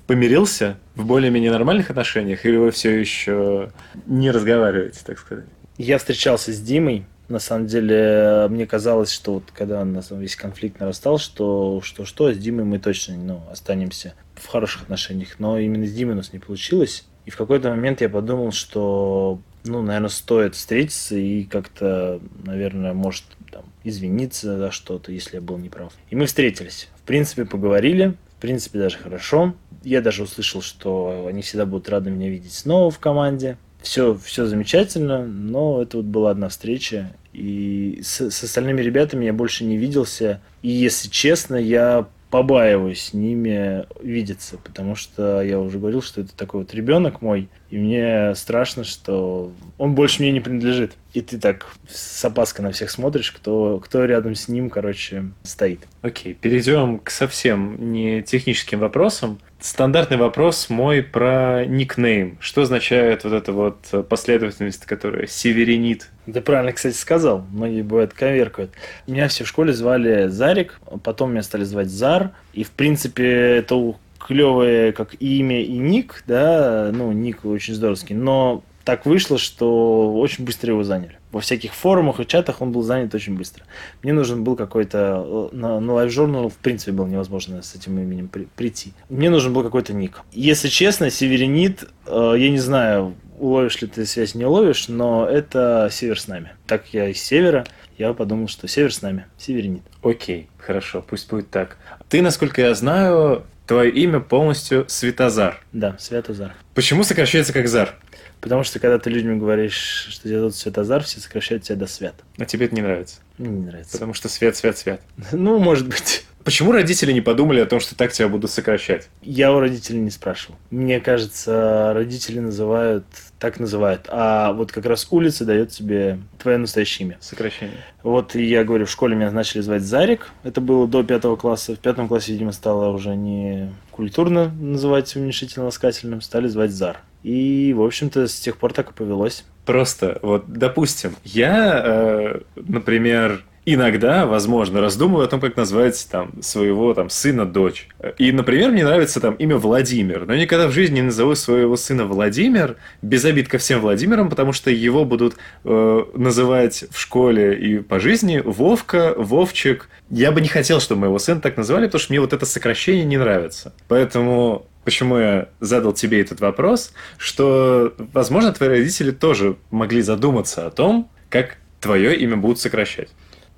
помирился в более-менее нормальных отношениях, или вы все еще не разговариваете, так сказать? Я встречался с Димой. На самом деле, мне казалось, что вот когда у нас весь конфликт нарастал, что что-что, с Димой мы точно ну, останемся в хороших отношениях. Но именно с Димой у нас не получилось. И в какой-то момент я подумал, что ну, наверное, стоит встретиться и как-то, наверное, может там, извиниться за что-то, если я был неправ. И мы встретились. В принципе, поговорили. В принципе, даже хорошо. Я даже услышал, что они всегда будут рады меня видеть снова в команде. все, все замечательно, но это вот была одна встреча, и с, с остальными ребятами я больше не виделся. И если честно, я побаиваюсь с ними видеться, потому что я уже говорил, что это такой вот ребенок мой, и мне страшно, что он больше мне не принадлежит. И ты так с опаской на всех смотришь, кто, кто рядом с ним, короче, стоит. Окей, перейдем к совсем не техническим вопросам. Стандартный вопрос мой про никнейм. Что означает вот эта вот последовательность, которая северинит? Ты правильно, кстати, сказал. Многие бывают коверкают. Меня все в школе звали Зарик, потом меня стали звать Зар. И, в принципе, это клевое как имя и ник, да, ну, ник очень здоровский, но так вышло, что очень быстро его заняли. Во всяких форумах и чатах он был занят очень быстро. Мне нужен был какой-то... Э, на, на Live Journal, в принципе, было невозможно с этим именем при, прийти. Мне нужен был какой-то ник. Если честно, Северинит, э, я не знаю, уловишь ли ты связь, не уловишь, но это север с нами. Так я из севера, я подумал, что север с нами, северинит. Окей, хорошо, пусть будет так. Ты, насколько я знаю, твое имя полностью Светозар. Да, Светозар. Почему сокращается как Зар? Потому что когда ты людям говоришь, что тебя зовут Светозар, все сокращают тебя до Свет. А тебе это не нравится? Мне не нравится. Потому что свет, свет, свет. Ну, может быть. Почему родители не подумали о том, что так тебя будут сокращать? Я у родителей не спрашивал. Мне кажется, родители называют, так называют. А вот как раз улица дает тебе твое настоящее имя. Сокращение. Вот я говорю, в школе меня начали звать Зарик. Это было до пятого класса. В пятом классе, видимо, стало уже не культурно называть уменьшительно-ласкательным. Стали звать Зар. И, в общем-то, с тех пор так и повелось. Просто, вот, допустим, я, э, например, иногда, возможно, раздумываю о том, как назвать там своего там сына, дочь. И, например, мне нравится там имя Владимир, но никогда в жизни не назову своего сына Владимир, без обид ко всем Владимирам, потому что его будут э, называть в школе и по жизни Вовка, Вовчик. Я бы не хотел, чтобы моего сына так называли, потому что мне вот это сокращение не нравится. Поэтому почему я задал тебе этот вопрос, что, возможно, твои родители тоже могли задуматься о том, как твое имя будут сокращать.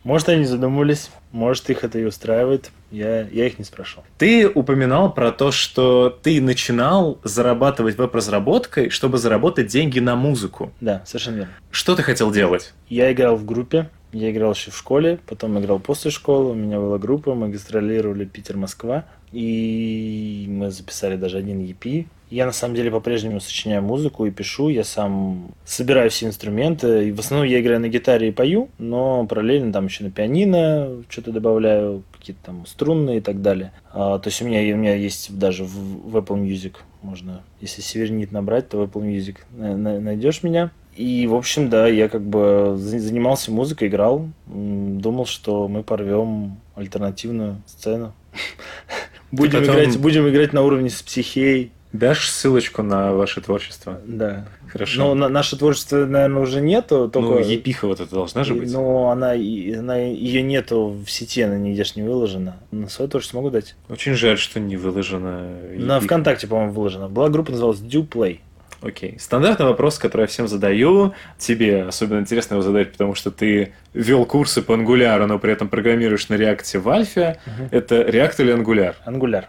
Может, они задумались, может, их это и устраивает. Я, я их не спрашивал. Ты упоминал про то, что ты начинал зарабатывать веб-разработкой, чтобы заработать деньги на музыку. Да, совершенно верно. Что ты хотел делать? Я играл в группе, я играл еще в школе, потом играл после школы, у меня была группа, мы гастролировали Питер-Москва, и мы записали даже один EP. Я на самом деле по-прежнему сочиняю музыку и пишу, я сам собираю все инструменты, и в основном я играю на гитаре и пою, но параллельно там еще на пианино что-то добавляю, какие-то там струнные и так далее. А, то есть у меня, у меня есть даже в, в Apple Music, можно, если севернит набрать, то в Apple Music найдешь меня. И, в общем, да, я как бы занимался музыкой, играл, думал, что мы порвем альтернативную сцену. Будем, потом... играть, будем играть на уровне с психей. Дашь ссылочку на ваше творчество? Да. Хорошо. Но на, наше творчество, наверное, уже нету. Только... Ну, Епиха вот это должна же быть. Ну, она, она, ее нету в сети, она нигде ж не выложена. На свое творчество могу дать. Очень жаль, что не выложена. Епиха. На ВКонтакте, по-моему, выложена. Была группа, называлась Duplay. Окей. Стандартный вопрос, который я всем задаю. Тебе особенно интересно его задать, потому что ты вел курсы по Angular, но при этом программируешь на реакте в Альфе. Угу. Это React или Angular? Angular.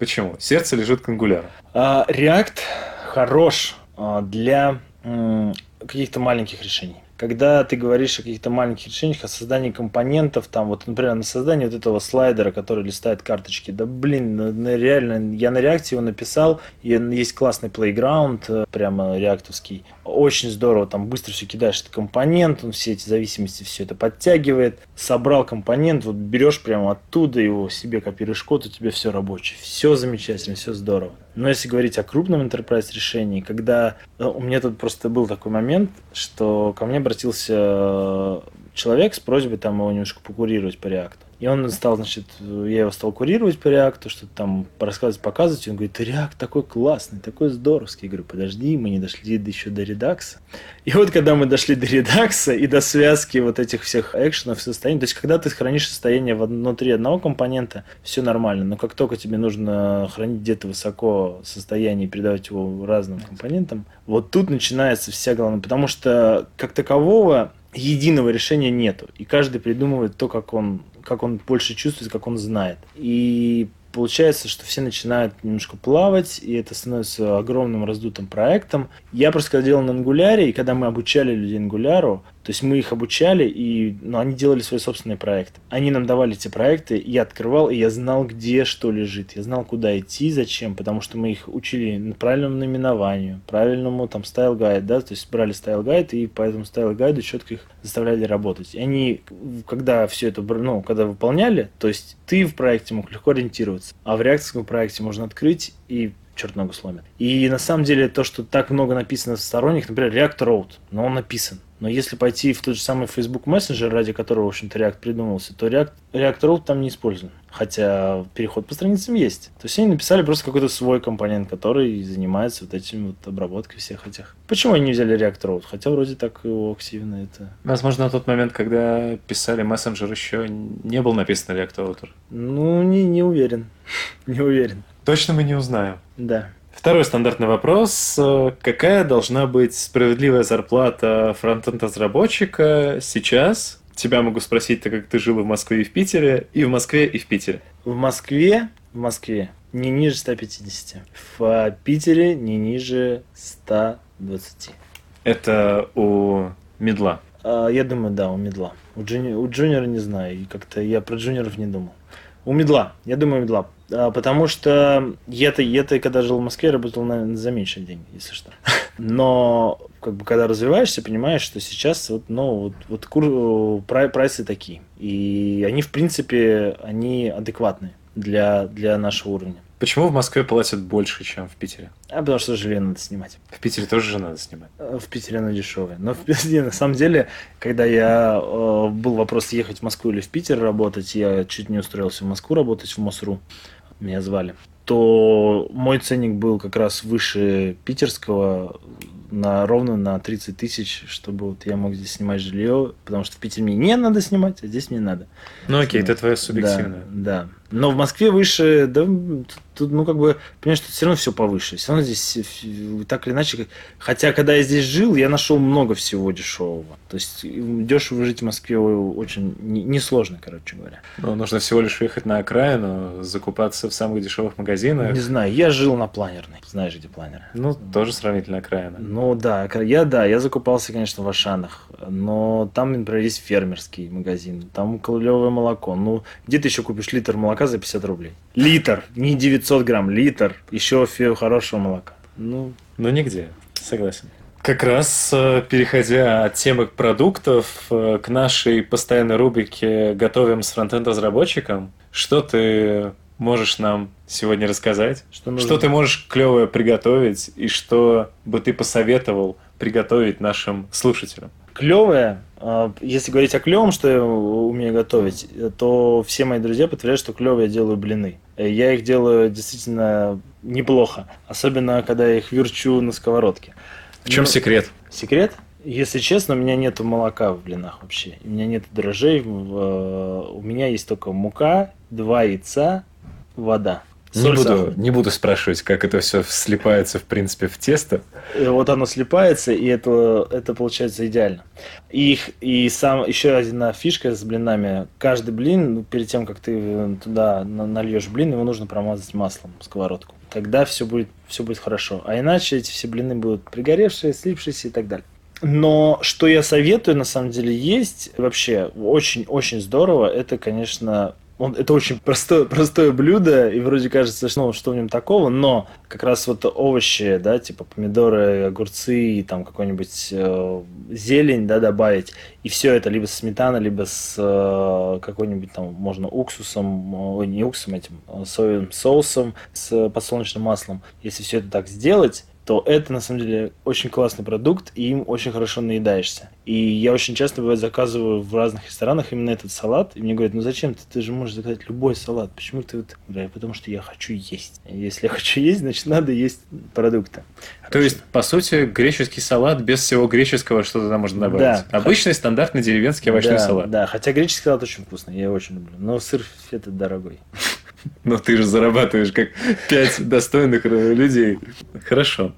Почему? Сердце лежит к Angular. А, React хорош а, для каких-то маленьких решений когда ты говоришь о каких-то маленьких решениях, о создании компонентов, там вот, например, на создании вот этого слайдера, который листает карточки, да блин, ну, ну, реально, я на реакте его написал, и есть классный плейграунд, э, прямо реактовский, очень здорово, там быстро все кидаешь этот компонент, он все эти зависимости все это подтягивает, собрал компонент, вот берешь прямо оттуда его себе копируешь код, у тебя все рабочее, все замечательно, все здорово. Но если говорить о крупном enterprise решении, когда э, у меня тут просто был такой момент, что ко мне обратился человек с просьбой там его немножко покурировать по реакту. И он стал, значит, я его стал курировать по реакту, что-то там рассказывать, показывать. И он говорит, реакт такой классный, такой здоровский. Я говорю, подожди, мы не дошли еще до редакса. И вот когда мы дошли до редакса и до связки вот этих всех экшенов, состояний, то есть когда ты хранишь состояние внутри одного компонента, все нормально. Но как только тебе нужно хранить где-то высоко состояние и передавать его разным компонентам, вот тут начинается вся главная. Потому что как такового единого решения нету. И каждый придумывает то, как он как он больше чувствует, как он знает. И получается, что все начинают немножко плавать, и это становится огромным раздутым проектом. Я просто когда делал на Angular, и когда мы обучали людей Angular, то есть мы их обучали, и ну, они делали свой собственный проект. Они нам давали эти проекты, я открывал, и я знал, где что лежит. Я знал, куда идти, зачем, потому что мы их учили правильному наименованию, правильному там style guide, да, то есть брали style guide, и по этому style guide у четко их заставляли работать. И они, когда все это, ну, когда выполняли, то есть ты в проекте мог легко ориентироваться, а в React овском проекте можно открыть и черт ногу сломит. И на самом деле то, что так много написано в сторонних, например, React Router, но он написан. Но если пойти в тот же самый Facebook Messenger, ради которого, в общем-то, React придумался, то React, React Router там не использован. Хотя переход по страницам есть. То есть они написали просто какой-то свой компонент, который занимается вот этим вот обработкой всех этих. Почему они не взяли React Router? Хотя вроде так его активно это... Возможно, на тот момент, когда писали мессенджер, еще не был написан React Router. Ну, не, не уверен. не уверен. Точно мы не узнаем. Да. Второй стандартный вопрос. Какая должна быть справедливая зарплата фронтенд-разработчика сейчас? Тебя могу спросить, так как ты жил в Москве и в Питере, и в Москве, и в Питере. В Москве, в Москве не ниже 150. В Питере не ниже 120. Это у медла? А, я думаю, да, у медла. У, джуни... у джуниора не знаю, и как-то я про джуниоров не думал. У медла, я думаю, медла. А, потому что я-то, я-то, когда жил в Москве, работал, наверное, за меньшие деньги, если что. Но как бы когда развиваешься, понимаешь, что сейчас вот, ну, вот, вот кур, прайсы такие. И они, в принципе, они адекватные для, для нашего уровня. Почему в Москве платят больше, чем в Питере? А потому что жилье надо снимать. В Питере тоже же надо снимать. Э, в Питере оно дешевое. Но в Питере, на самом деле, когда я э, был вопрос ехать в Москву или в Питер работать, я чуть не устроился в Москву работать в МОСРУ меня звали, то мой ценник был как раз выше питерского на ровно на 30 тысяч, чтобы вот я мог здесь снимать жилье, потому что в Питере мне не надо снимать, а здесь мне надо. Ну окей, это твоя субъективная. Да, да. Но в Москве выше, да, тут, ну, как бы, понимаешь, тут все равно все повыше. Все равно здесь так или иначе. Хотя, когда я здесь жил, я нашел много всего дешевого. То есть, дешево жить в Москве очень несложно, короче говоря. Ну, нужно всего лишь ехать на окраину, закупаться в самых дешевых магазинах. Не знаю, я жил на планерной. Знаешь, где планер? Ну, тоже сравнительно окраина. Ну, да. Я, да, я закупался, конечно, в Ашанах. Но там, например, есть фермерский магазин. Там клевое молоко. Ну, где ты еще купишь литр молока за 50 рублей? Литр. Не 900 грамм, литр. Еще хорошего молока. Ну, ну нигде. Согласен. Как раз э, переходя от темы продуктов э, к нашей постоянной рубрике «Готовим с фронтенд-разработчиком», что ты можешь нам сегодня рассказать? Что, нужно? что ты можешь клевое приготовить и что бы ты посоветовал приготовить нашим слушателям? Клевое, если говорить о клевом, что я умею готовить, то все мои друзья подтверждают, что клево я делаю блины. Я их делаю действительно неплохо, особенно когда я их верчу на сковородке. В чем ну, секрет? Секрет? Если честно, у меня нет молока в блинах вообще. У меня нет дрожжей. У меня есть только мука, два яйца, вода. Соль, не, буду, не буду спрашивать, как это все слипается, в принципе, в тесто. И вот оно слипается, и это, это получается идеально. И, и сам, еще одна фишка с блинами. Каждый блин, ну, перед тем, как ты туда нальешь блин, его нужно промазать маслом сковородку. Тогда все будет, все будет хорошо. А иначе эти все блины будут пригоревшие, слипшиеся и так далее. Но что я советую, на самом деле, есть вообще очень-очень здорово, это, конечно, он, это очень простое, простое блюдо, и вроде кажется, что, ну, что в нем такого, но как раз вот овощи, да, типа помидоры, огурцы и там какой-нибудь э, зелень, да, добавить, и все это либо с сметаной, либо с э, какой-нибудь там, можно уксусом, ой, не уксусом, этим, а соевым соусом с подсолнечным маслом. Если все это так сделать, то это на самом деле очень классный продукт, и им очень хорошо наедаешься. И я очень часто бывает заказываю в разных ресторанах именно этот салат, и мне говорят, ну зачем ты, ты же можешь заказать любой салат, почему ты вот... Говорю, потому что я хочу есть. Если я хочу есть, значит надо есть продукты. То есть, по сути, греческий салат без всего греческого что туда можно добавить. Да. Обычный стандартный деревенский овощной да, салат. Да, хотя греческий салат очень вкусный, я его очень люблю. Но сыр это дорогой. Но ты же зарабатываешь как пять достойных людей. Хорошо.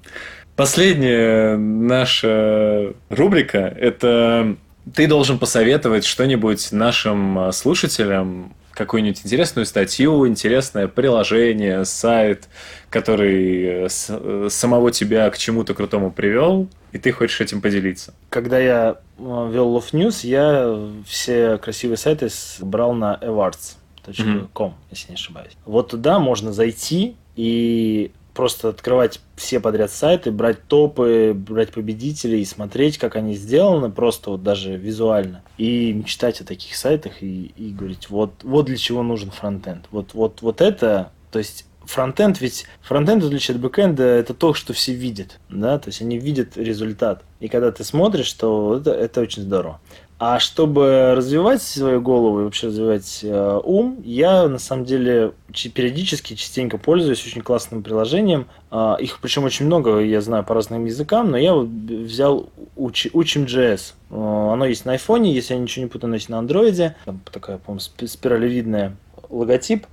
Последняя наша рубрика – это Ты должен посоветовать что-нибудь нашим э, слушателям, какую-нибудь интересную статью, интересное приложение, сайт, который э, самого тебя к чему-то крутому привел, и ты хочешь этим поделиться. Когда я вел Loft News, я все красивые сайты брал на awwwards.com, mm-hmm. если не ошибаюсь. Вот туда можно зайти и просто открывать все подряд сайты, брать топы, брать победителей и смотреть, как они сделаны, просто вот даже визуально. И мечтать о таких сайтах и, и говорить, вот, вот для чего нужен фронтенд. Вот, вот, вот это, то есть фронтенд, ведь фронтенд, в отличие от бэкенда, это то, что все видят, да, то есть они видят результат. И когда ты смотришь, то это, это очень здорово. А чтобы развивать свою голову и вообще развивать э, ум, я на самом деле периодически, частенько пользуюсь очень классным приложением. Э, их причем очень много, я знаю по разным языкам, но я вот взял Уч, Учим.js. Э, оно есть на айфоне, если я ничего не путаю, есть на андроиде. Там такая, по-моему, спиралевидная логотип.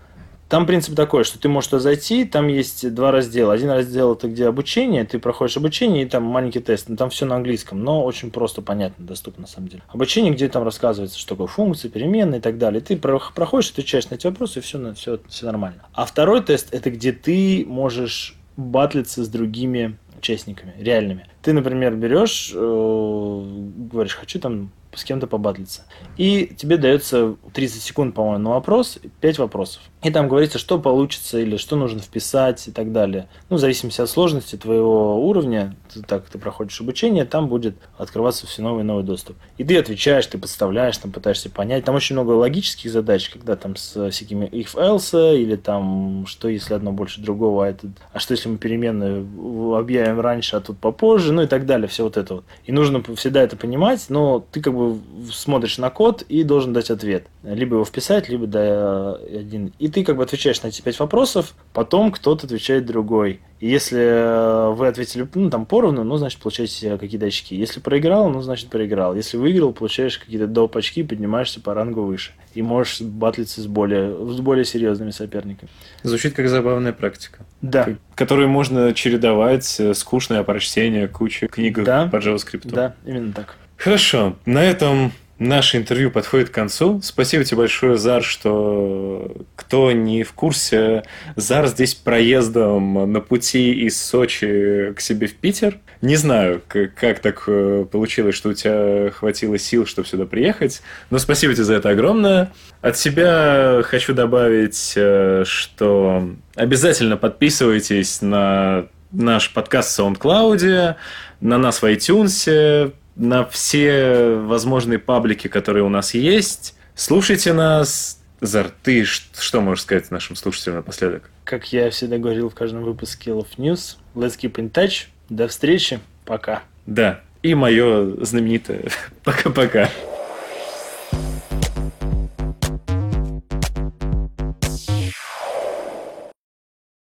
Там принцип такой, что ты можешь туда зайти, там есть два раздела. Один раздел это где обучение, ты проходишь обучение и там маленький тест. Ну, там все на английском, но очень просто, понятно, доступно на самом деле. Обучение, где там рассказывается, что такое функции, переменные и так далее. Ты проходишь, отвечаешь на эти вопросы, и все, все, все нормально. А второй тест это где ты можешь батлиться с другими участниками, реальными. Ты, например, берешь, э, говоришь, хочу там с кем-то побатлиться. И тебе дается 30 секунд, по-моему, на вопрос, 5 вопросов. И там говорится, что получится или что нужно вписать и так далее. Ну, в зависимости от сложности твоего уровня, так ты проходишь обучение, там будет открываться все новый и новый доступ. И ты отвечаешь, ты подставляешь, там пытаешься понять. Там очень много логических задач, когда там с всякими if-else, или там, что если одно больше другого, а, это, а что если мы переменную объявим раньше, а тут попозже, ну и так далее, все вот это вот. И нужно всегда это понимать, но ты как бы смотришь на код и должен дать ответ. Либо его вписать, либо да, один. И ты как бы отвечаешь на эти пять вопросов, потом кто-то отвечает другой. И если э, вы ответили, ну, там, поровну, ну, значит, получаете какие-то очки. Если проиграл, ну, значит, проиграл. Если выиграл, получаешь какие-то доп. очки, поднимаешься по рангу выше. И можешь батлиться с более, с более серьезными соперниками. Звучит как забавная практика. Да. Которую можно чередовать э, скучное прочтение кучи книг да. по JavaScript. Да, именно так. Хорошо. На этом Наше интервью подходит к концу. Спасибо тебе большое, Зар, что кто не в курсе, Зар здесь проездом на пути из Сочи к себе в Питер. Не знаю, как так э, получилось, что у тебя хватило сил, чтобы сюда приехать, но спасибо тебе за это огромное. От себя хочу добавить, э, что обязательно подписывайтесь на наш подкаст в SoundCloud, на нас в iTunes, на все возможные паблики, которые у нас есть. Слушайте нас. Зар, ты что можешь сказать нашим слушателям напоследок? Как я всегда говорил в каждом выпуске Love News, let's keep in touch. До встречи. Пока. Да. И мое знаменитое пока-пока.